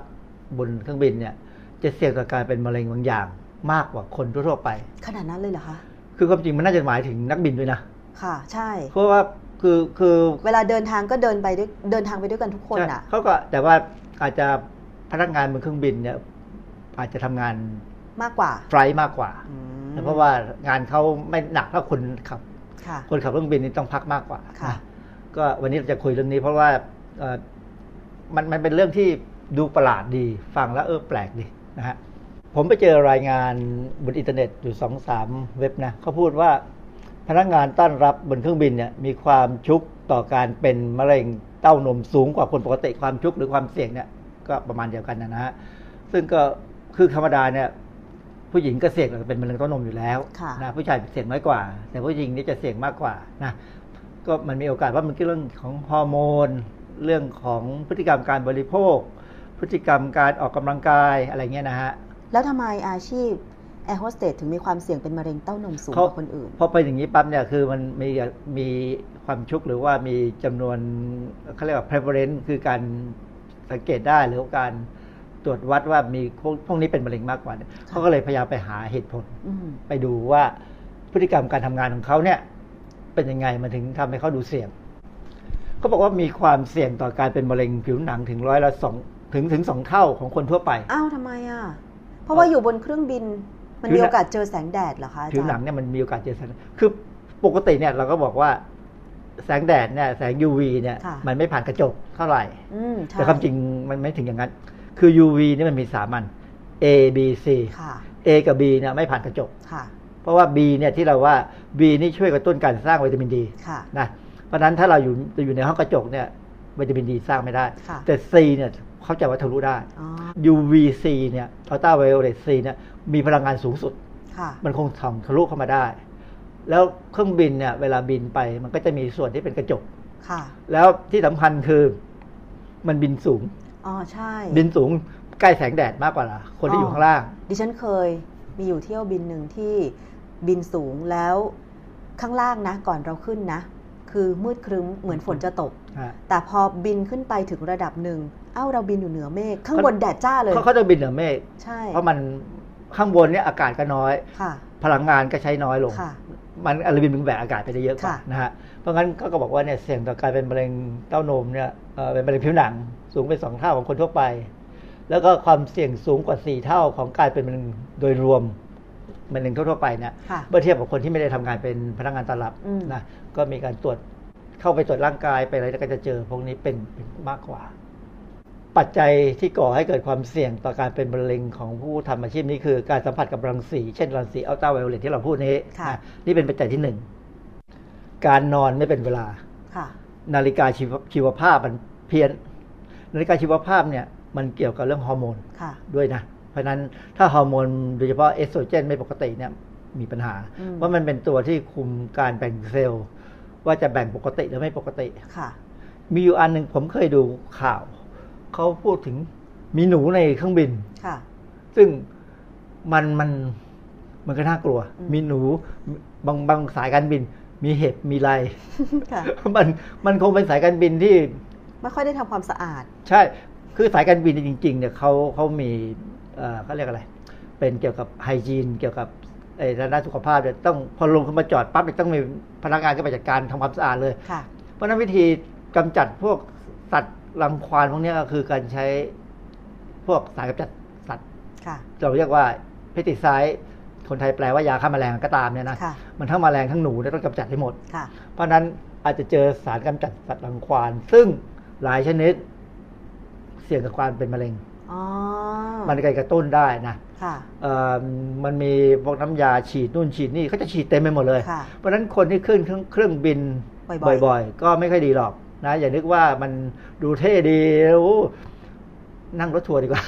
บนเครื่องบินเนี่ย จะเสี่ยงต่อการเป็นมะเร็งบางอย่าง มากกว่าคนทั่วๆไป ขนาดนั้นเลยเหรอคะคือความจริงมันน่าจะหมายถึงนักบินด้วยนะค่ะ ใช่เพราะว่าคือคือเวลาเดินทางก็เดินไปด้วยเดินทางไปด้วยกันทุกคนใช่อะเขาก็แต่ว่าอาจจะพนักงานบนเครื่องบินเนี่ยอาจจะทำงานมากกว่าไฟลท์มากกว่าอืมเพราะว่างานเขาไม่หนักเท่าคนขับ ค่ะคนขับเครื่องบินนี่ต้องพักมากกว่าค่ะนะก็วันนี้เราจะคุยเรื่องนี้เพราะว่าเอ่อมันมันเป็นเรื่องที่ดูประหลาดดีฟังแล้วเออแปลกดีนะฮะผมไปเจอรายงานบนอินเทอร์เน็ตอยู่สองสามเว็บนะเขาพูดว่าพนักงานต้อนรับบนเครื่องบินเนี่ยมีความชุกต่อการเป็นมะเร็งเต้านมสูงกว่าคนปกติความชุกหรือความเสี่ยงเนี่ยก็ประมาณเดียวกันนะนะฮะซึ่งก็คือธรรมดาเนี่ย ผู้หญิงก็เสี่ยงเป็นมะเร็งเต้านมอยู่แล้วค่ะนะผู้ชายเสี่ยงน้อยกว่า แต่ผู้หญิงนี่จะเสี่ยงมากกว่านะก็มันมีโอกาสว่ามันก็เรื่องของฮอร์โมน เรื่องของพฤติกรรมการบริโภค พฤติกรรมการออกกำลังกายอะไรเงี้ยนะฮะแล้วทำไมอาชีพแอร์โฮสเตสถึงมีความเสี่ยงเป็นมะเร็งเต้านมสูงกเขาว่าคนอื่นพอไปอย่างนี้ปั๊บเนี่ยคือมันมีมีความชุกหรือว่ามีจำนวนเขาเรียกว่า prevalence คือการสังเกตได้หรือว่าการ ตรวจวัดว่ามีพวกพวกนี้เป็นมะเร็งมากกว่าเนี่ยเขาก็เลยพยายามไปหาเหตุผลอืมไปดูว่าพฤติกรรมการทำงานของเขาเนี่ย เป็นยังไงมันถึงทำให้เขาดูเสี่ยงเขาบอกว่ามีความเสี่ยงต่อการเป็นมะเร็งผิวหนังถึงร้อยละสองถึงถึงสองเท่าของคนทั่วไปอ้าวทำไมอะเพราะว่าอยู่บนเครื่องบินมันผิวมีหนังโอกาสเจอแสงแดดเหรอคะอาจารย์ผิวหนังเนี่ยมันมีโอกาสเจอแสงคือปกติเนี่ยเราก็บอกว่าแสงแดดเนี่ยแสง UV เนี่ยค่ะมันไม่ผ่านกระจกเท่าไหร่อืมใช่แต่ความจริงมันไม่ถึงอย่างนั้น คือ UV นี่มันมีสามัน A B C ค่ะ A กับ B เนี่ยไม่ผ่านกระจก ค่ะ เพราะว่า B เนี่ยที่เราว่า B นี่ช่วยกระตุ้นการสร้างวิตามินดีค่ะ นะเพราะฉะนั้นถ้าเราอยู่จะอยู่ในห้องกระจกเนี่ยวิตามินดีสร้างไม่ได้ ค่ะแต่ C เนี่ยเข้าใจว่าทะลุได้ อ๋อ UVC เนี่ยอัลตราไวโอเลต C เนี่ยมีพลังงานสูงสุด ค่ะ มันคงทำทะลุเข้ามาได้ แล้วเครื่องบินเนี่ยเวลาบินไปมันก็จะมีส่วนที่เป็นกระจก ค่ะ แล้วที่สำคัญคือมันบินสูง อ๋อใช่ บินสูงใกล้แสงแดดมากกว่าคนที่อยู่ข้างล่าง ดิฉันเคยมีอยู่เที่ยวบินหนึ่งที่บินสูงแล้วข้างล่างนะ ก่อนเราขึ้นนะ คือมืดครึ้มเหมือนฝนจะตก แต่พอบินขึ้นไปถึงระดับหนึ่งเอ้าเราบินอยู่เหนือเมฆข้างบนแดดจ้าเลยเขาเขาจะบินเหนือเมฆใช่เพราะมันข้างบนเนี่ยอากาศก็น้อยค่ะพลังงานก็ใช้น้อยลงค่ะมันอะไรบินมันแบกอากาศไปได้เยอะกว่าค่ะนะฮะเพราะงั้นก็ก็บอกว่าเนี่ยเสี่ยงต่อการเป็นมะเร็งเต้านมเนี่ยเอ่อเป็นมะเร็งผิวหนัง สูงเป็นสองเท่าของคนทั่วไป แล้วก็ความเสี่ยงสูงกว่าสี่เท่าของการเป็นมะเร็งโดยรวมมะเร็งทั่วๆไปเนี่ยค่ะเมื่อเทียบกับคนที่ไม่ได้ทำงานเป็นพนักงานต้อนรับอืมนะก็มีการตรวจเข้าไปตรวจร่างกายไปอะไรแล้วก็จะเจอพวกนี้เป็นเป็นมากกว่า ปัจจัยที่ก่อให้เกิดความเสี่ยงต่อการเป็นมะเร็งของผู้ทำอาชีพนี้คือการสัมผัสกับรังสี เช่นรังสีอัลตราไวโอเลตที่เราพูดนี้ค่ะนะนี่เป็นปัจจัยที่หนึ่งการนอนไม่เป็นเวลาค่ะนาฬิกาชีวชีวภาพมันเพี้ยน นาฬิกาชีวภาพเนี่ยมันเกี่ยวกับเรื่องฮอร์โมนค่ะด้วยนะ เพราะฉะนั้นถ้าฮอร์โมนโดยเฉพาะเอสโตรเจนไม่ปกติเนี่ยมีปัญหาอืมเพราะมันเป็นตัวที่คุมการแบ่งเซลล์ว่าจะแบ่งปกติหรือไม่ปกติค่ะ มีอยู่อันหนึ่งผมเคยดูข่าว เขาพูดถึงมีหนูในเครื่องบินค่ะ ซึ่งมันมันมันก็น่ากลัวอืมมีหนูบางบางสายการบิน มีเห็บมีไรค่ะมันมันคงเป็นสายการบินที่ ไม่ค่อยได้ทำความสะอาด ใช่ คือสายการบินจริงๆเนี่ยเขาเขามีเอ่อเขาเรียกอะไร เป็นเกี่ยวกับไฮจีนเกี่ยวกับไอ้ทางด้านสุขภาพเนี่ยต้องพอลงเข้ามาจอดปั๊บเนี่ยต้องมีพนักงานก็ไปจัดการทำความสะอาดเลยค่ะเพราะฉะนั้นวิธีกำจัดพวกสัตว์รังควานพวกเนี้ยก็คือการใช้พวกสารกำจัดสัตว์ค่ะเราเรียกว่าเพติไซด์คนไทยแปลว่ายาฆ่าแมลงก็ตามเนี่ยนะค่ะมันทั้งแมลงทั้งหนูเนี่ยต้องกำจัดให้หมดค่ะเพราะฉะนั้นอาจจะเจอสารกำจัดสัตว์รังควาน ซึ่ง หลายชนิด เสี่ยงกับความเป็นมะเร็งอ๋อมันก็กระตุ้นได้นะค่ะเอ่อมันมีพวกน้ำยาฉีดนู่นฉีดนี่เขาจะฉีดเต็มไปหมดเลยค่ะเพราะฉะนั้นคนที่ขึ้นเครื่องเครื่องบินบ่อยๆบ่อยๆก็ไม่ค่อยดีหรอกนะอย่านึกว่ามันดูเท่ดีโอ้นั่งรถทัวร์ดีกว่า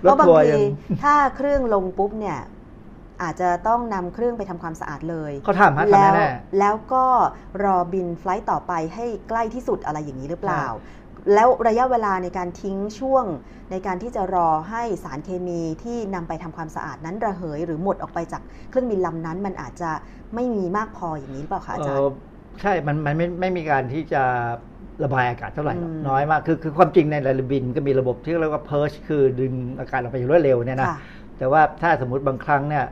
เพราะบางทัวร์ทียังถ้าเครื่องลงปุ๊บเนี่ย อาจจะต้องนำเครื่องไปทำความสะอาดเลยเขาทำฮะแล้วทำแน่แล้วก็รอบิน flight ต่อไปให้ใกล้ที่สุดอะไรอย่างนี้หรือเปล่าใช่แล้วระยะเวลาในการทิ้งช่วง ในการที่จะรอให้สารเคมีที่นำไปทำความสะอาดนั้นระเหย หรือหมดออกไปจากเครื่องบินลำนั้น มันอาจจะไม่มีมากพออย่างนี้หรือเปล่าคะอาจารเอ่ย์อใช่ มันมันไม่ไม่มีการที่จะระบายอากาศเท่าไหร่หรอกอืมน้อยมาก คือคือความจริงในเรือบินก็มีระบบที่เรียกว่าเพิร์ชคือดึงอากาศออกไปอย่างรวดเร็วเนี่ยนะค่ะแต่ว่าถ้าสมมุติบางครั้งเนี่ย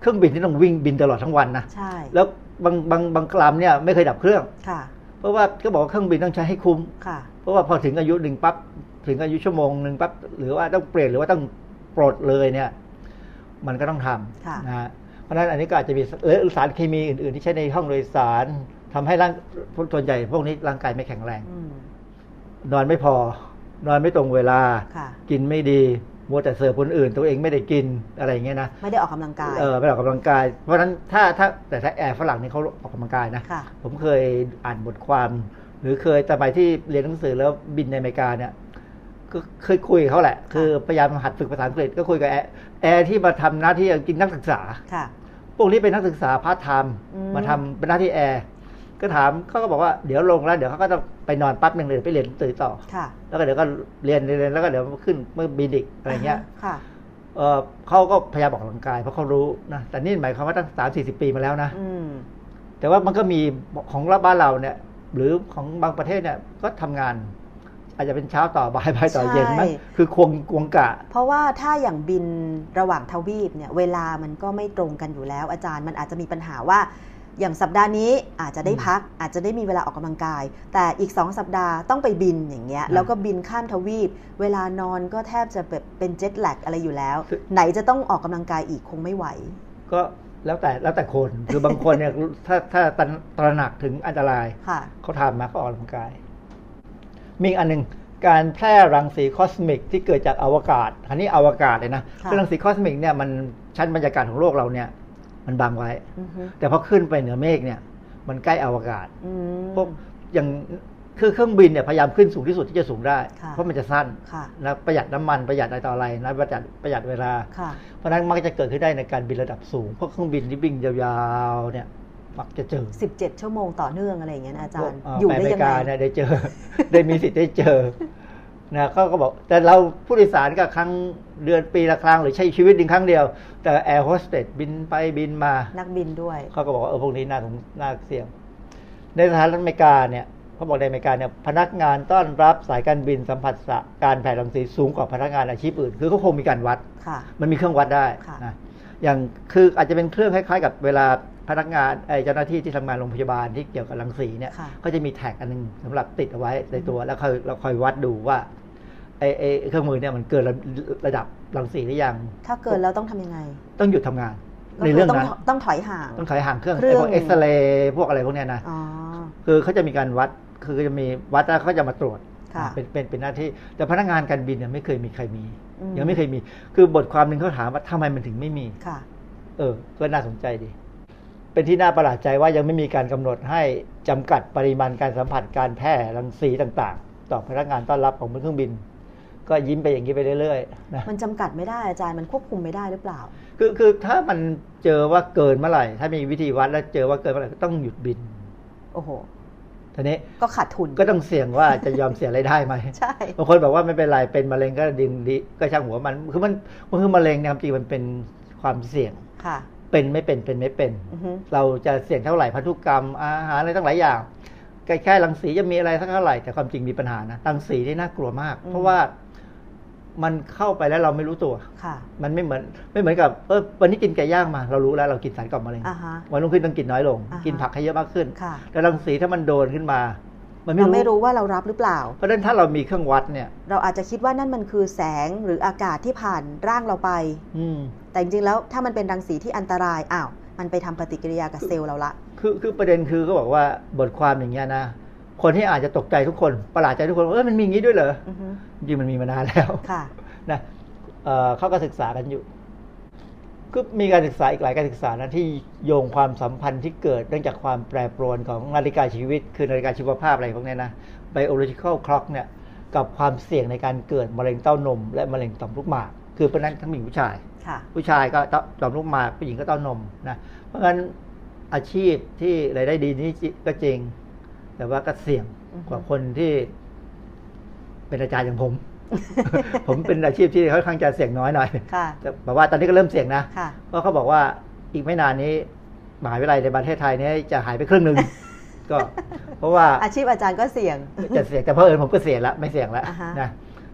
เครื่องบินที่ต้องวิ่งบินตลอดทั้งวันนะใช่แล้วบางบางบางลำเนี่ยไม่เคยดับเครื่องค่ะ เพราะว่าก็บอกว่าเครื่องบินต้องใช้ให้คุ้มค่ะ เพราะว่าพอถึงอายุหนึ่งปั๊บถึงอายุชั่วโมงหนึ่งปั๊บหรือว่าต้องเปลี่ยนหรือว่าต้องปลดเลยเนี่ย มันก็ต้องทค่ะำนะฮะเพราะฉะนั้นอันนี้ก็อาจจะมีหรือสารเคมีอื่น ๆ ที่ใช้ในห้องโดยสารทำให้ร่างส่วนใหญ่พวกนี้ร่างกายไม่แข็งแรงอืมนอนไม่พอ นอนไม่ตรงเวลาค่ะกินไม่ดี มัวแต่เสิร์ฟคนอื่น ตัวเองไม่ได้กินอะไรอย่างเงี้ยนะไม่ได้ออกกำลังกายเออไม่ออกกำลังกาย เพราะฉะนั้นถ้าถ้าแต่ถ้าแอร์ฝรั่งนี่เขาออกกำลังกายนะค่ะผมเคยอ่านบทความ หรือเคยสมัยที่เรียนหนังสือแล้วบินในอเมริกาเนี่ยก็เคยคุยกับเขาแหละ คือพยายามหัดฝึกภาษาอังกฤษก็คุยกับแอร์แอร์ที่มาทำหน้าที่จริงนักศึกษาค่ะพวกนี้เป็นนักศึกษาพาร์ทไทม์อืมมาทำเป็นหน้าที่แอร์ ก็ถามเขาก็บอกว่าเดี๋ยวลงแล้ว เดี๋ยวเขาก็ต้องไปนอนปั๊บหนึ่งเลยไปเรียนหนังสือต่อค่ะแล้วก็เดี๋ยวก็เรียนเรียนแล้วก็เดี๋ยวขึ้นเมื่อบินอีกอะไรเงี้ยค่ะเออเขาก็พยายามออกกำลังกายเพราะเขารู้นะแต่นี่หมายความว่าตั้งสามสี่สิบปีมาแล้วนะอืมแต่ว่ามันก็มีของรับ้านเราเนี่ย หรือของบางประเทศเนี่ยก็ทำงานอาจจะเป็นเช้าต่อบ่ายบ่ายต่อเย็นมั้งใช่คือควงควงกะ เพราะว่าถ้าอย่างบินระหว่างทวีปเนี่ย เวลามันก็ไม่ตรงกันอยู่แล้ว อาจารย์มันอาจจะมีปัญหาว่า อย่างสัปดาห์นี้อาจจะได้พักอาจจะได้มีเวลาออกกำลังกาย แต่อีกสองสัปดาห์ต้องไปบินอย่างเงี้ยอืมแล้วก็บินข้ามทวีป เวลานอนก็แทบจะแบบเป็นเจ็ตแลกอะไรอยู่แล้วคือไหนจะต้องออกกำลังกายอีกคงไม่ไหว ก็แล้วแต่แล้วแต่คนคือบางคนเนี่ยถ้าถ้าตระตระหนักถึงอันตรายค่ะเขาทำมาก็ออกกำลังกาย มีอีกอันหนึ่งการแพร่รังสีคอสมิกที่เกิดจากอวกาศอันนี้อวกาศเลยนะค่ะคือรังสีคอสมิกเนี่ยมันชั้นบรรยากาศของโลกเราเนี่ย มันบังไว้อือฮึแต่พอขึ้นไปเหนือเมฆเนี่ย มันใกล้อวกาศอืมพวกอย่างคือเครื่องบินเนี่ยพยายามขึ้นสูงที่สุดที่จะสูงได้ค่ะเพราะมันจะสั้นค่ะนะประหยัดน้ำมันประหยัดอะไรต่ออะไรนะประหยัดประหยัดเวลาค่ะเพราะฉะนั้นมักจะเกิดขึ้นได้ในการบินระดับสูงพวกเครื่องบินที่วิ่งยาวๆเนี่ยมักจะเจอ 17 ชั่วโมงต่อเนื่องอะไรอย่างเงี้ยนะอาจารย์พวกอยู่ไปได้อเมยังริไงกาเนี่ยได้เจอ ได้มีสิทธิ์ได้เจอ นะเขาก็บอกแต่เราผู้โดยสารก็ครั้งเดือนปีละครั้งหรือใช้ชีวิตหนึ่งครั้งเดียว แต่แอร์โฮสเตสบินไปบินมา นักบินด้วย เขาก็บอกว่าเออพวกนี้น่าสงน่าเสี่ยง ในสหรัฐอเมริกาเนี่ยเขาบอกในอเมริกาเนี่ยพนักงานต้อนรับสายการบินสัมผัสสะการแผ่รังสีสูงกว่าพนักงานอาชีพอื่น คือเขาคงมีการวัดค่ะมันมีเครื่องวัดได้ค่ะนะอย่างคืออาจจะเป็นเครื่องคล้ายๆ กับเวลา พนักงานไอ้เจ้าหน้าที่ที่ทำงานโรงพยาบาลที่เกี่ยวกับรังสีเนี่ยค่ะก็จะมีแท็กอันหนึงสำหรับติดเอาไว้ในตัวแล้วคอยเราคอยวัดดูว่าไอ้ไอ้เครื่องมือเนี่ยมันเกินระระดับรังสีหรือยัง ถ้าเกินแล้วต้องทำยังไง ต้องหยุดทำงานก็ในคืเรื่องต้องนั้นต้องถอยห่างต้องถอยห่างเครื่องเครื่ไอ้องพวกเอ็กซเรย์พวกอะไรพวกเนี้ยนะอ๋อคือเขาจะมีการวัดคือจะมีวัดแล้วเขาจะมาตรวจค่ะเป็นเป็นเป็นหน้าที่ แต่พนักงานการบินเนี่ยไม่เคยมีใครมีอืมยังไม่เคยมี คือบทความหนึ่งเขาถามว่าทำไมมันถึงไม่มีค่ะ เออก็น่าสนใจดี เป็นที่น่าประหลาดใจว่ายังไม่มีการกำหนดให้จำกัดปริมาณการสัมผัสการแพร่รังสีต่างๆ ต่อพนักงานต้อนรับของบนเครื่องบิน ก็ยิ้มไปอย่างนี้ไปเรื่อยๆนะมันจำกัดไม่ได้อาจารย์มันควบคุมไม่ได้หรือเปล่า คือคือถ้ามันเจอว่าเกินเมื่อไหร่ ถ้ามีวิธีวัดแล้วเจอว่าเกินเมื่อไหร่ก็ต้องหยุดบิน โอ้โหทีนี้ก็ขาดทุนก็ต้องเสี่ยงว่าจะยอมเสียรายได้ไหมใช่บางคนบอกว่าไม่เป็นไรเป็นมะเร็งก็ดึงดีก็ช่างหัวมัน คือมันมันคือมะเร็งเนี่ยจริงๆมันเป็นความเสี่ยงค่ะ เป็นไม่เป็นเป็นไม่เป็นอือฮึเราจะเสี่ยงเท่าไหร่พันธุกรรมอาหารอะไรตั้งหลายอย่างแค่แค่รังสีจะมีอะไรสักเท่าไหร่แต่ความจริงมีปัญหานะรังสีนี่น่ากลัวมาก เพราะว่ามันเข้าไปแล้วเราไม่รู้ตัวค่ะ มันไม่เหมือนไม่เหมือนกับเออวันนี้กินไก่ย่างมา เรารู้แล้วเรากินสารก่อมะเร็งอ่าฮะวันรุ่งขึ้นต้องกินน้อยลงอ่าฮะกินผักให้เยอะมากขึ้นค่ะแต่รังสีถ้ามันโดนขึ้นมา มันไม่เรารู้ไม่รู้ว่าเรารับหรือเปล่า เพราะฉะนั้นถ้าเรามีเครื่องวัดเนี่ย เราอาจจะคิดว่านั่นมันคือแสงหรืออากาศที่ผ่านร่างเราไป อืมแต่จริงๆแล้วถ้ามันเป็นรังสีที่อันตรายอ้าวมันไปทำปฏิกิริยากับเซลล์เราละ คือคือประเด็นคือก็บอกว่าบทความอย่างเงี้ยนะคนที่อาจจะตกใจทุกคนประหลาดใจทุกคนว่าเออมันมีอย่างนี้ด้วยเหรออือฮึจริงๆมันมีมานานแล้วค่ะนะเอ่อเขาก็ศึกษากันอยู่ ก็มีการศึกษาอีกหลายการศึกษานะที่โยงความสัมพันธ์ที่เกิดเนื่องจากความแปรปรวนของนาฬิกาชีวิต คือนาฬิกาชีวภาพอะไรพวกเนี้ยนะ biological clock เนี่ยกับความเสี่ยงในการเกิดมะเร็งเต้านม และมะเร็งต่อมลูกหมาก คือเพราะฉะนั้นทั้งผู้หญิงผู้ชายค่ะผู้ชายก็ต่อมลูกหมากผู้หญิงก็เต้านมนะเพราะฉะนั้นอาชีพที่รายได้ดีนี่ก็จริง แต่ว่าก็เสี่ยงอือฮึกว่าคนที่เป็นอาจารย์อย่างผม ผมเป็นอาชีพที่ค่อนข้างจะเสี่ยงน้อยหน่อยค่ะแต่แบบว่าตอนนี้ก็เริ่มเสี่ยงนะค่ะเพราะเขาบอกว่าอีกไม่นานนี้มหาวิทยาลัยในประเทศไทยนี้จะหายไปครึ่งหนึ่งก็ เพราะว่าอาชีพอาจารย์ก็เสี่ยงจะเสี่ยงแต่เพราะเอิญผมก็เสี่ยงแล้วไม่เสี่ยงแล้วอ่าฮะนะ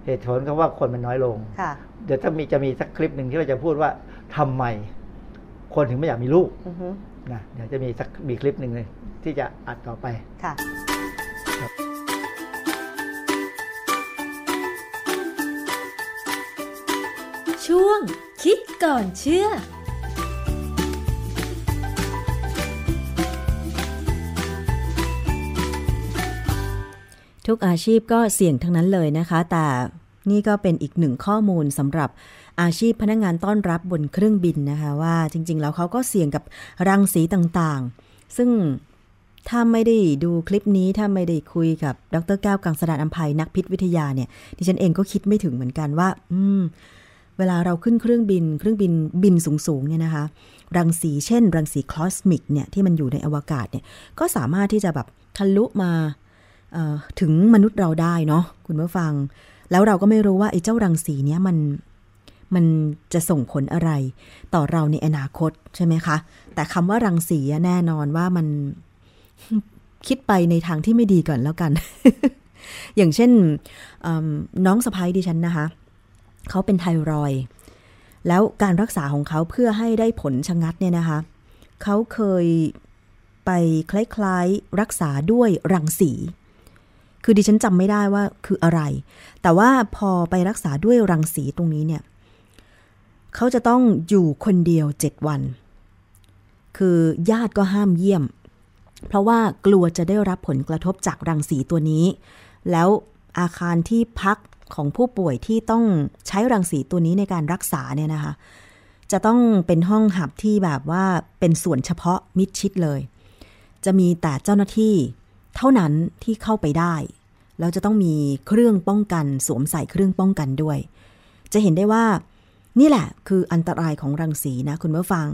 เหตุผลก็ว่าคนมันน้อยลงค่ะเดี๋ยวถ้ามีจะมีสักคลิปหนึ่งที่เราจะพูดว่าทำไม คนถึงไม่อยากมีลูกอือฮึนะเดี๋ยวจะมีสักมีคลิปหนึ่งเลยที่จะอัดต่อไปค่ะ ช่วง คิดก่อนเชื่อทุกอาชีพก็เสี่ยงทั้งนั้นเลยนะคะ แต่นี่ก็เป็นอีกหนึ่งข้อมูลสำหรับอาชีพพนักงานต้อนรับบนเครื่องบินนะคะ ว่าจริง ๆ แล้วเขาก็เสี่ยงกับรังสีต่างๆ ซึ่งถ้าไม่ได้ดูคลิปนี้ถ้าไม่ได้คุยกับดรแก้วกังสดานอัมภัยนักพิษวิทยาเนี่ยดิฉันเองก็คิดไม่ถึงเหมือนกันว่า อืม เวลาเราขึ้นเครื่องบิน เครื่องบินบินสูงๆเนี่ยนะคะ รังสีเช่น รังสีคลอสมิกเนี่ยที่มันอยู่ในอวกาศเนี่ยก็สามารถที่จะแบบทะลุมาถึงมนุษย์เราได้เนาะคุณผู้ฟัง แล้วเราก็ไม่รู้ว่าไอ้เจ้ารังสีเนี้ยมันมันจะส่งผลอะไร ต่อเราในอนาคตใช่ไหมคะ แต่คำว่ารังสีแน่นอนว่ามันคิดไปในทางที่ไม่ดีก่อนแล้วกัน อย่างเช่นน้องสะพ้ายดิฉันนะคะ เขาเป็นไทรอยแล้วการรักษาของเขาเพื่อให้ได้ผลชะงัดเนี่ยนะคะเขาเคยไปคล้ายๆรักษาด้วยรังสี คือดิฉันจำไม่ได้ว่าคืออะไร แต่ว่าพอไปรักษาด้วยรังสีตรงนี้เนี่ยเขาจะต้องอยู่คนเดียวเจ็ดวัน คือญาติก็ห้ามเยี่ยม เพราะว่ากลัวจะได้รับผลกระทบจากรังสีตัวนี้ แล้วอาคารที่พัก ของผู้ป่วยที่ต้องใช้รังสีตัวนี้ในการรักษาเนี่ยนะคะ จะต้องเป็นห้องหับที่แบบว่าเป็นส่วนเฉพาะมิดชิดเลย จะมีแต่เจ้าหน้าที่เท่านั้นที่เข้าไปได้ แล้วจะต้องมีเครื่องป้องกัน สวมใส่เครื่องป้องกันด้วย จะเห็นได้ว่า นี่แหละคืออันตรายของรังสีนะคุณผู้ฟัง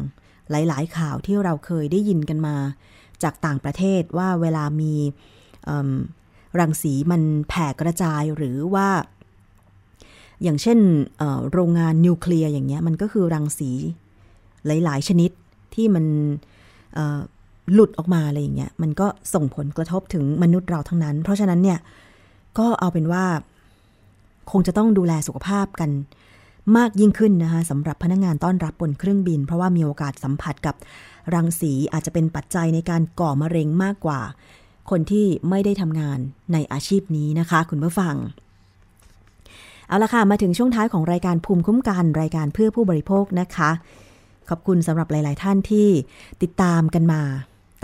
หลายๆ ข่าวที่เราเคยได้ยินกันมา จากต่างประเทศว่าเวลามีรังสีมันแผ่กระจายหรือว่า อย่างเช่นโรงงานนิวเคลียร์อย่างเงี้ยมันก็คือรังสีหลาย ๆ ชนิดที่มันหลุดออกมาอะไรอย่างเงี้ยมันก็ส่งผลกระทบถึงมนุษย์เราทั้งนั้น เพราะฉะนั้นเนี่ยก็เอาเป็นว่าคงจะต้องดูแลสุขภาพกันมากยิ่งขึ้นนะคะสำหรับพนักงานต้อนรับบนเครื่องบิน เพราะว่ามีโอกาสสัมผัสกับรังสีอาจจะเป็นปัจจัยในการก่อมะเร็งมากกว่า คนที่ไม่ได้ทำงานในอาชีพนี้นะคะ คุณผู้ฟัง เอาละค่ะ มาถึงช่วงท้ายของรายการภูมิคุ้มกันรายการเพื่อผู้บริโภคนะคะ ขอบคุณสำหรับหลาย ๆ ท่านที่ติดตามกันมา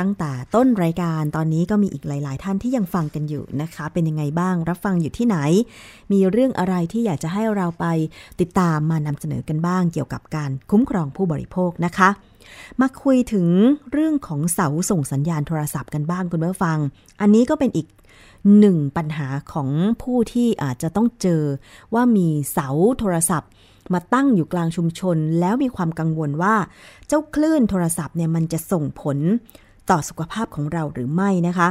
ตั้งแต่ต้นรายการตอนนี้ก็มีอีกหลาย ๆ ท่านที่ยังฟังกันอยู่นะคะ เป็นยังไงบ้างรับฟังอยู่ที่ไหน มีเรื่องอะไรที่อยากจะให้เราไปติดตามมานำเสนอกันบ้าง เกี่ยวกับการคุ้มครองผู้บริโภคนะคะมาคุยถึงเรื่องของเสาส่งสัญญาณโทรศัพท์กันบ้างคุณผู้ฟัง อันนี้ก็เป็นอีกหนึ่งปัญหาของผู้ที่อาจจะต้องเจอว่ามีเสาโทรศัพท์ มาตั้งอยู่กลางชุมชน แล้วมีความกังวลว่า เจ้าคลื่นโทรศัพท์เนี่ยมันจะส่งผลต่อสุขภาพของเราหรือไม่นะคะ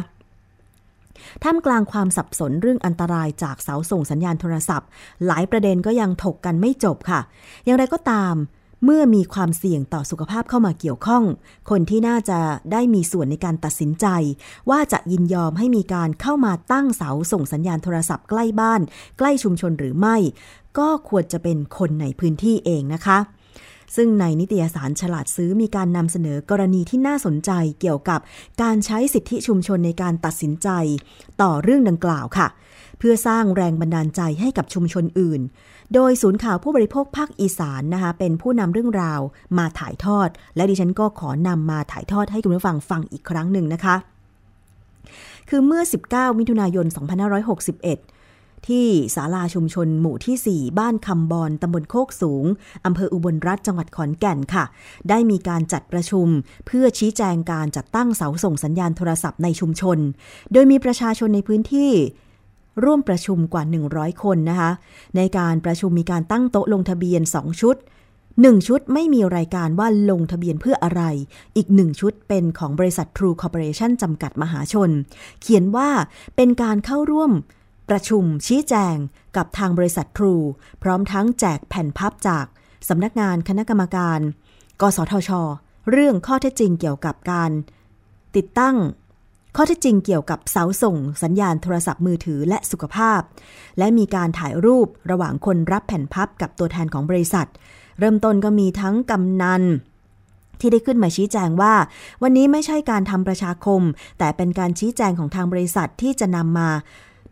ท่ามกลางความสับสนเรื่องอันตรายจากเสาส่งสัญญาณโทรศัพท์ หลายประเด็นก็ยังถกกันไม่จบค่ะ อย่างไรก็ตาม เมื่อมีความเสี่ยงต่อสุขภาพเข้ามาเกี่ยวข้อง คนที่น่าจะได้มีส่วนในการตัดสินใจ ว่าจะยินยอมให้มีการเข้ามาตั้งเสาส่งสัญญาณโทรศัพท์ใกล้บ้าน ใกล้ชุมชนหรือไม่ ก็ควรจะเป็นคนในพื้นที่เองนะคะ ซึ่งในนิตยสารฉลาดซื้อมีการนำเสนอกรณีที่น่าสนใจเกี่ยวกับการใช้สิทธิชุมชนในการตัดสินใจ ต่อเรื่องดังกล่าวค่ะ เพื่อสร้างแรงบันดาลใจให้กับชุมชนอื่น โดยศูนย์ข่าวผู้บริโภคภาคอีสานนะคะเป็นผู้นำเรื่องราวมาถ่ายทอด และดิฉันก็ขอนำมาถ่ายทอดให้คุณผู้ฟังฟังอีกครั้งหนึ่งนะคะ คือเมื่อ 19 มิถุนายน 2561 ที่ศาลาชุมชนหมู่ที่ 4 บ้านคำบอนตำบลโคกสูงอำเภออุบลรัฐจังหวัดขอนแก่นค่ะ ได้มีการจัดประชุม เพื่อชี้แจงการจัดตั้งเสาส่งสัญญาณโทรศัพท์ในชุมชน โดยมีประชาชนในพื้นที่ ร่วมประชุมกว่า 100 คนนะคะ ในการประชุมมีการตั้งโต๊ะลงทะเบียน 2 ชุด 1 ชุดไม่มีรายการว่าลงทะเบียนเพื่ออะไร อีก 1 ชุดเป็นของบริษัท True Corporation จำกัดมหาชน เขียนว่าเป็นการเข้าร่วมประชุมชี้แจงกับทางบริษัท True พร้อมทั้งแจกแผ่นพับจากสำนักงานคณะกรรมการ กสทช เรื่องข้อเท็จจริงเกี่ยวกับการติดตั้ง ข้อเท็จจริงเกี่ยวกับเสาส่งสัญญาณโทรศัพท์มือถือและสุขภาพ และมีการถ่ายรูประหว่างคนรับแผ่นพับกับตัวแทนของบริษัท เริ่มต้นก็มีทั้งกำนันที่ได้ขึ้นมาชี้แจงว่า วันนี้ไม่ใช่การทำประชาคม แต่เป็นการชี้แจงของทางบริษัทที่จะนำมา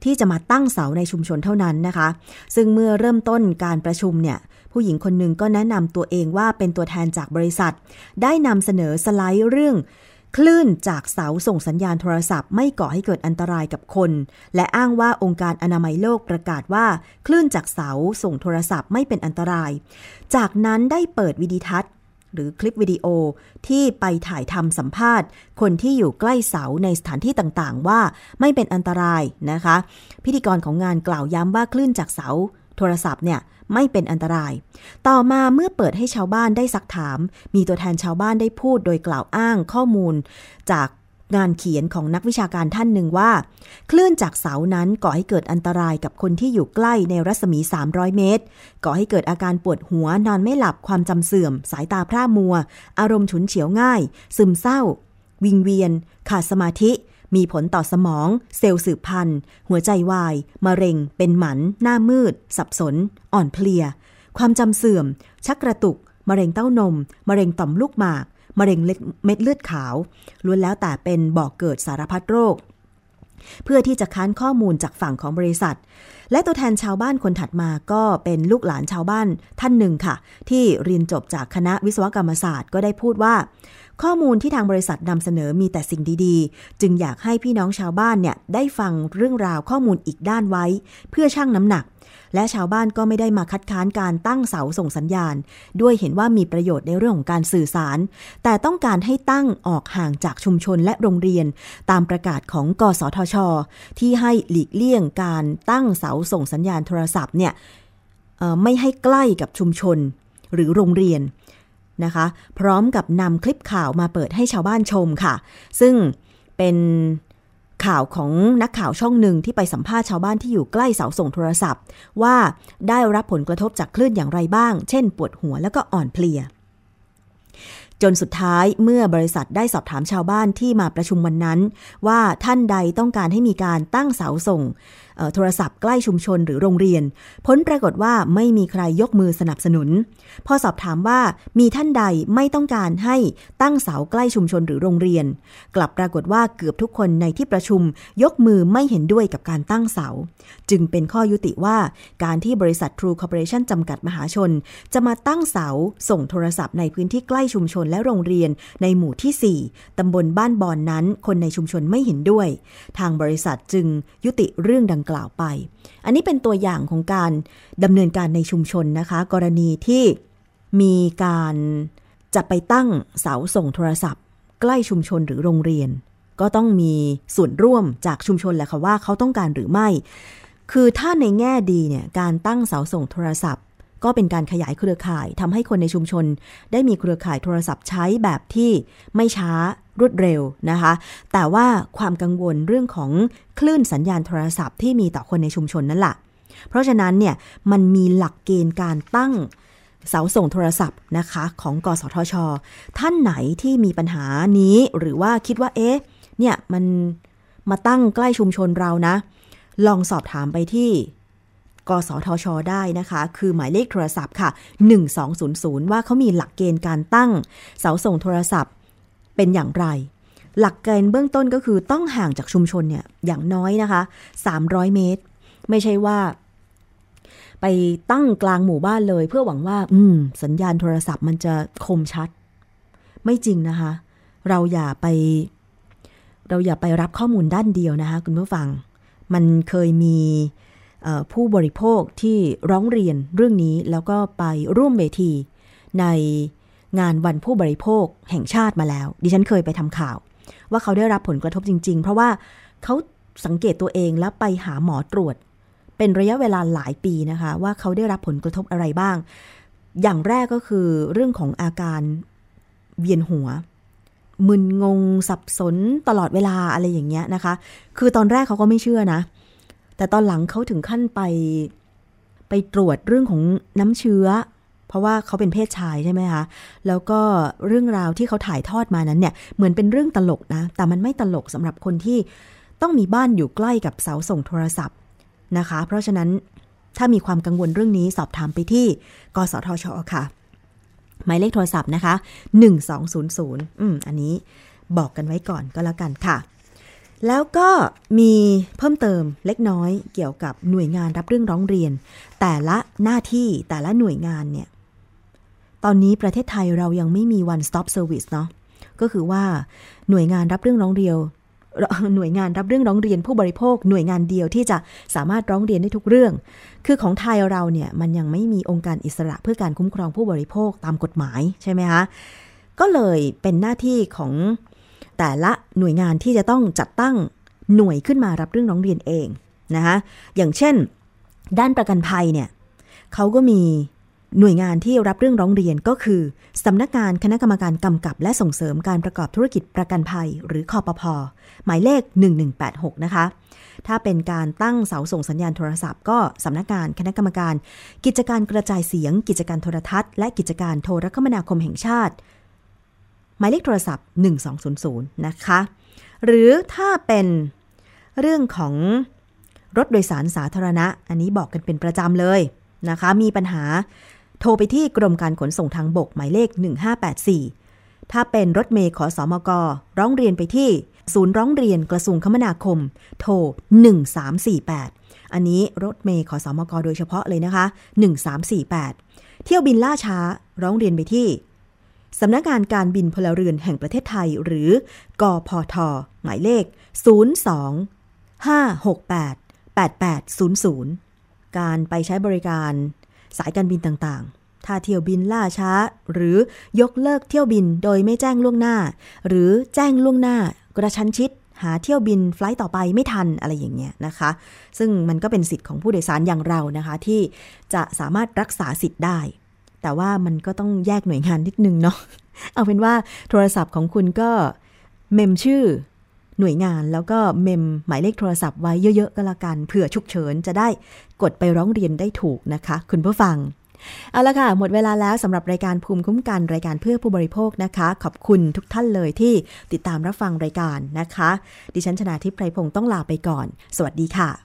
ที่จะมาตั้งเสาในชุมชนเท่านั้นนะคะ ซึ่งเมื่อเริ่มต้นการประชุมเนี่ย ผู้หญิงคนหนึ่งก็แนะนำตัวเองว่าเป็นตัวแทนจากบริษัท ได้นำเสนอสไลด์เรื่อง คลื่นจากเสาส่งสัญญาณโทรศัพท์ไม่ก่อให้เกิดอันตรายกับคน และอ้างว่าองค์การอนามัยโลกประกาศว่า คลื่นจากเสาส่งโทรศัพท์ไม่เป็นอันตราย จากนั้นได้เปิดวิดีทัศน์ หรือคลิปวิดีโอที่ไปถ่ายทำสัมภาษณ์ คนที่อยู่ใกล้เสาในสถานที่ต่างๆ ว่าไม่เป็นอันตรายนะคะ พิธีกรของงานกล่าวย้ำว่าคลื่นจากเสาโทรศัพท์เนี่ย ไม่เป็นอันตราย ต่อมาเมื่อเปิดให้ชาวบ้านได้ซักถาม มีตัวแทนชาวบ้านได้พูดโดยกล่าวอ้างข้อมูล จากงานเขียนของนักวิชาการท่านหนึ่งว่า คลื่นจากเสานั้นก่อให้เกิดอันตรายกับคนที่อยู่ใกล้ในรัศมี 300 เมตร ก่อให้เกิดอาการปวดหัวนอนไม่หลับความจำเสื่อม สายตาพร่ามัว อารมณ์ฉุนเฉียวง่าย ซึมเศร้า วิงเวียน ขาดสมาธิ มีผลต่อสมอง เซลล์สืบพันธุ์ หัวใจวาย มะเร็ง เป็นหมัน หน้ามืด สับสน อ่อนเพลีย ความจำเสื่อม ชักกระตุก มะเร็งเต้านม มะเร็งต่อมลูกหมาก มะเร็งเม็ดเลือดขาว ล้วนแล้วแต่เป็นบ่อกเกิดสารพัดโรค เพื่อที่จะค้านข้อมูลจากฝั่งของบริษัท และตัวแทนชาวบ้านคนถัดมาก็เป็นลูกหลานชาวบ้านท่านหนึ่งค่ะ ที่เรียนจบจากคณะวิศวกรรมศาสตร์ก็ได้พูดว่า ข้อมูลที่ทางบริษัทนำเสนอมีแต่สิ่งดีๆ จึงอยากให้พี่น้องชาวบ้านเนี่ยได้ฟังเรื่องราวข้อมูลอีกด้านไว้ เพื่อชั่งน้ำหนัก และชาวบ้านก็ไม่ได้มาคัดค้านการตั้งเสาส่งสัญญาณ ด้วยเห็นว่ามีประโยชน์ในเรื่องของการสื่อสาร แต่ต้องการให้ตั้งออกห่างจากชุมชนและโรงเรียน ตามประกาศของกสทช ที่ให้หลีกเลี่ยงการตั้งเสาส่งสัญญาณโทรศัพท์เนี่ยไม่ให้ใกล้กับชุมชนหรือโรงเรียน นะคะ พร้อมกับนำคลิปข่าวมาเปิดให้ชาวบ้านชมค่ะ ซึ่งเป็นข่าวของนักข่าวช่องหนึ่งที่ไปสัมภาษณ์ชาวบ้านที่อยู่ใกล้เสาส่งโทรศัพท์ ว่าได้รับผลกระทบจากคลื่นอย่างไรบ้าง เช่น ปวดหัวแล้วก็อ่อนเพลีย จนสุดท้ายเมื่อบริษัทได้สอบถามชาวบ้านที่มาประชุมวันนั้น ว่าท่านใดต้องการให้มีการตั้งเสาส่ง โทรศัพท์ใกล้ชุมชนหรือโรงเรียน ผลปรากฏว่าไม่มีใครยกมือสนับสนุน พอสอบถามว่ามีท่านใดไม่ต้องการให้ตั้งเสาใกล้ชุมชนหรือโรงเรียน กลับปรากฏว่าเกือบทุกคนในที่ประชุมยกมือไม่เห็นด้วยกับการตั้งเสา จึงเป็นข้อยุติว่าการที่บริษัท True Corporation จำกัดมหาชน จะมาตั้งเสาส่งโทรศัพท์ในพื้นที่ใกล้ชุมชนและโรงเรียนในหมู่ที่ 4 ตำบลบ้านบอนนั้น คนในชุมชนไม่เห็นด้วย ทางบริษัทจึงยุติเรื่องดังกล่าวไป อันนี้เป็นตัวอย่างของการดำเนินการในชุมชนนะคะ กรณีที่มีการจะไปตั้งเสาส่งโทรศัพท์ ใกล้ชุมชนหรือโรงเรียน ก็ต้องมีส่วนร่วมจากชุมชนแหละค่ะว่าเขาต้องการหรือไม่ คือถ้าในแง่ดีเนี่ยการตั้งเสาส่งโทรศัพท์ ก็เป็นการขยายเครือข่ายทำให้คนในชุมชน ได้มีเครือข่ายโทรศัพท์ใช้แบบที่ไม่ช้ารวดเร็วนะคะ แต่ว่าความกังวลเรื่องของคลื่นสัญญาณโทรศัพท์ที่มีต่อคนในชุมชนนั่นแหละเพราะฉะนั้นเนี่ยมันมีหลักเกณฑ์การตั้งเสาส่งโทรศัพท์นะคะของกสทช ท่านไหนที่มีปัญหานี้หรือว่าคิดว่าเอ๊ะเนี่ยมันมาตั้งใกล้ชุมชนเรานะ ลองสอบถามไปที่ กสทช ได้นะคะ คือหมายเลขโทรศัพท์ค่ะ 1200 ว่าเขามีหลักเกณฑ์การตั้ง เสาส่งโทรศัพท์เป็นอย่างไร หลักเกณฑ์เบื้องต้นก็คือต้องห่างจากชุมชนเนี่ยอย่างน้อยนะคะ 300 เมตร ไม่ใช่ว่า ไปตั้งกลางหมู่บ้านเลย เพื่อหวังว่า อืม สัญญาณโทรศัพท์มันจะคมชัด ไม่จริงนะคะ เราอย่าไป เราอย่าไปรับข้อมูลด้านเดียวนะคะ คุณผู้ฟัง มันเคยมี ผู้บริโภคที่ร้องเรียนเรื่องนี้แล้วก็ไปร่วมเวที ในงานวันผู้บริโภคแห่งชาติมาแล้ว ดิฉันเคยไปทำข่าว ว่าเขาได้รับผลกระทบจริง ๆ เพราะว่าเขาสังเกตตัวเองแล้วไปหาหมอตรวจ เป็นระยะเวลาหลายปีนะคะ ว่าเขาได้รับผลกระทบอะไรบ้าง อย่างแรกก็คือเรื่องของอาการเวียนหัวมึนงงสับสนตลอดเวลาอะไรอย่างเงี้ยนะคะ คือตอนแรกเขาก็ไม่เชื่อนะ แต่ตอนหลังเขาถึงขั้นไป ไปตรวจเรื่องของน้ำเชื้อ เพราะว่าเขาเป็นเพศชายใช่ไหมคะ แล้วก็เรื่องราวที่เขาถ่ายทอดมานั้นเนี่ย เหมือนเป็นเรื่องตลกนะ แต่มันไม่ตลกสำหรับคนที่ต้องมีบ้านอยู่ใกล้กับเสาส่งโทรศัพท์นะคะ เพราะฉะนั้นถ้ามีความกังวลเรื่องนี้สอบถามไปที่ กสทช ค่ะ หมายเลขโทรศัพท์นะคะ 1200 อืม อันนี้บอกกันไว้ก่อนก็แล้วกันค่ะ แล้วก็มีเพิ่มเติมเล็กน้อยเกี่ยวกับหน่วยงานรับเรื่องร้องเรียน แต่ละหน้าที่แต่ละหน่วยงานเนี่ย ตอนนี้ประเทศไทยเรายังไม่มี one stop service เนาะก็คือว่าหน่วยงานรับเรื่องร้องเรียนหน่วยงานรับเรื่องร้องเรียนผู้บริโภค หน่วยงานเดียวที่จะสามารถร้องเรียนได้ทุกเรื่อง คือของไทยเราเนี่ยมันยังไม่มีองค์การอิสระเพื่อการคุ้มครองผู้บริโภคตามกฎหมายใช่ไหมคะก็เลยเป็นหน้าที่ของ แต่ละหน่วยงานที่จะต้องจัดตั้งหน่วยขึ้นมารับเรื่องร้องเรียนเองนะคะอย่างเช่น ด้านประกันภัยเนี่ยเขาก็มีหน่วยงานที่รับเรื่องร้องเรียนก็คือสำนักงานคณะกรรมการกำกับและส่งเสริมการประกอบธุรกิจประกันภัย หรือคอปพอหมายเลข 1186 นะคะ ถ้าเป็นการตั้งเสาส่งสัญญาณโทรศัพท์ ก็สำนักงานคณะกรรมการ กิจการกระจายเสียง กิจการโทรทัศน์ และกิจการโทรคมนาคมแห่งชาติ หมายเลขโทรศัพท์ 1200 นะคะ หรือถ้าเป็นเรื่องของรถโดยสารสาธารณะ อันนี้บอกกันเป็นประจำเลยนะคะ มีปัญหาโทรไปที่กรมการขนส่งทางบกหมายเลข 1584 ถ้าเป็นรถเมย์ขอสอมก ร้องเรียนไปที่ ศูนย์ร้องเรียนกระทรวงคมนาคม โทร 1348 อันนี้รถเมย์ขอสอมกโดยเฉพาะเลยนะคะ 1348 เที่ยวบินล่าช้าร้องเรียนไปที่ สำนักงานการบินพลเรือนแห่งประเทศไทย หรือกอพทหมายเลข 02 568 8800 การไปใช้บริการสายการบินต่างๆ ถ้าเที่ยวบินล่าช้า หรือยกเลิกเที่ยวบินโดยไม่แจ้งล่วงหน้า หรือแจ้งล่วงหน้ากระชั้นชิดหาเที่ยวบินไฟล์ต่อไปไม่ทันอะไรอย่างเงี้ยนะคะ ซึ่งมันก็เป็นสิทธิ์ของผู้โดยสารอย่างเรานะคะ ที่จะสามารถรักษาสิทธิ์ได้ แต่ว่ามันก็ต้องแยกหน่วยงานนิดนึงเนาะเอาเป็นว่าโทรศัพท์ของคุณก็เมมชื่อหน่วยงานแล้วก็เมมหมายเลขโทรศัพท์ไว้เยอะๆก็แล้วกันเผื่อฉุกเฉินจะได้กดไปร้องเรียนได้ถูกนะคะ คุณผู้ฟังเอาละค่ะ หมดเวลาแล้วสำหรับรายการภูมิคุ้มกันรายการเพื่อผู้บริโภคนะคะ ขอบคุณทุกท่านเลยที่ติดตามรับฟังรายการนะคะ ดิฉันชนะทิพไพรพงศ์ต้องลาไปก่อน สวัสดีค่ะ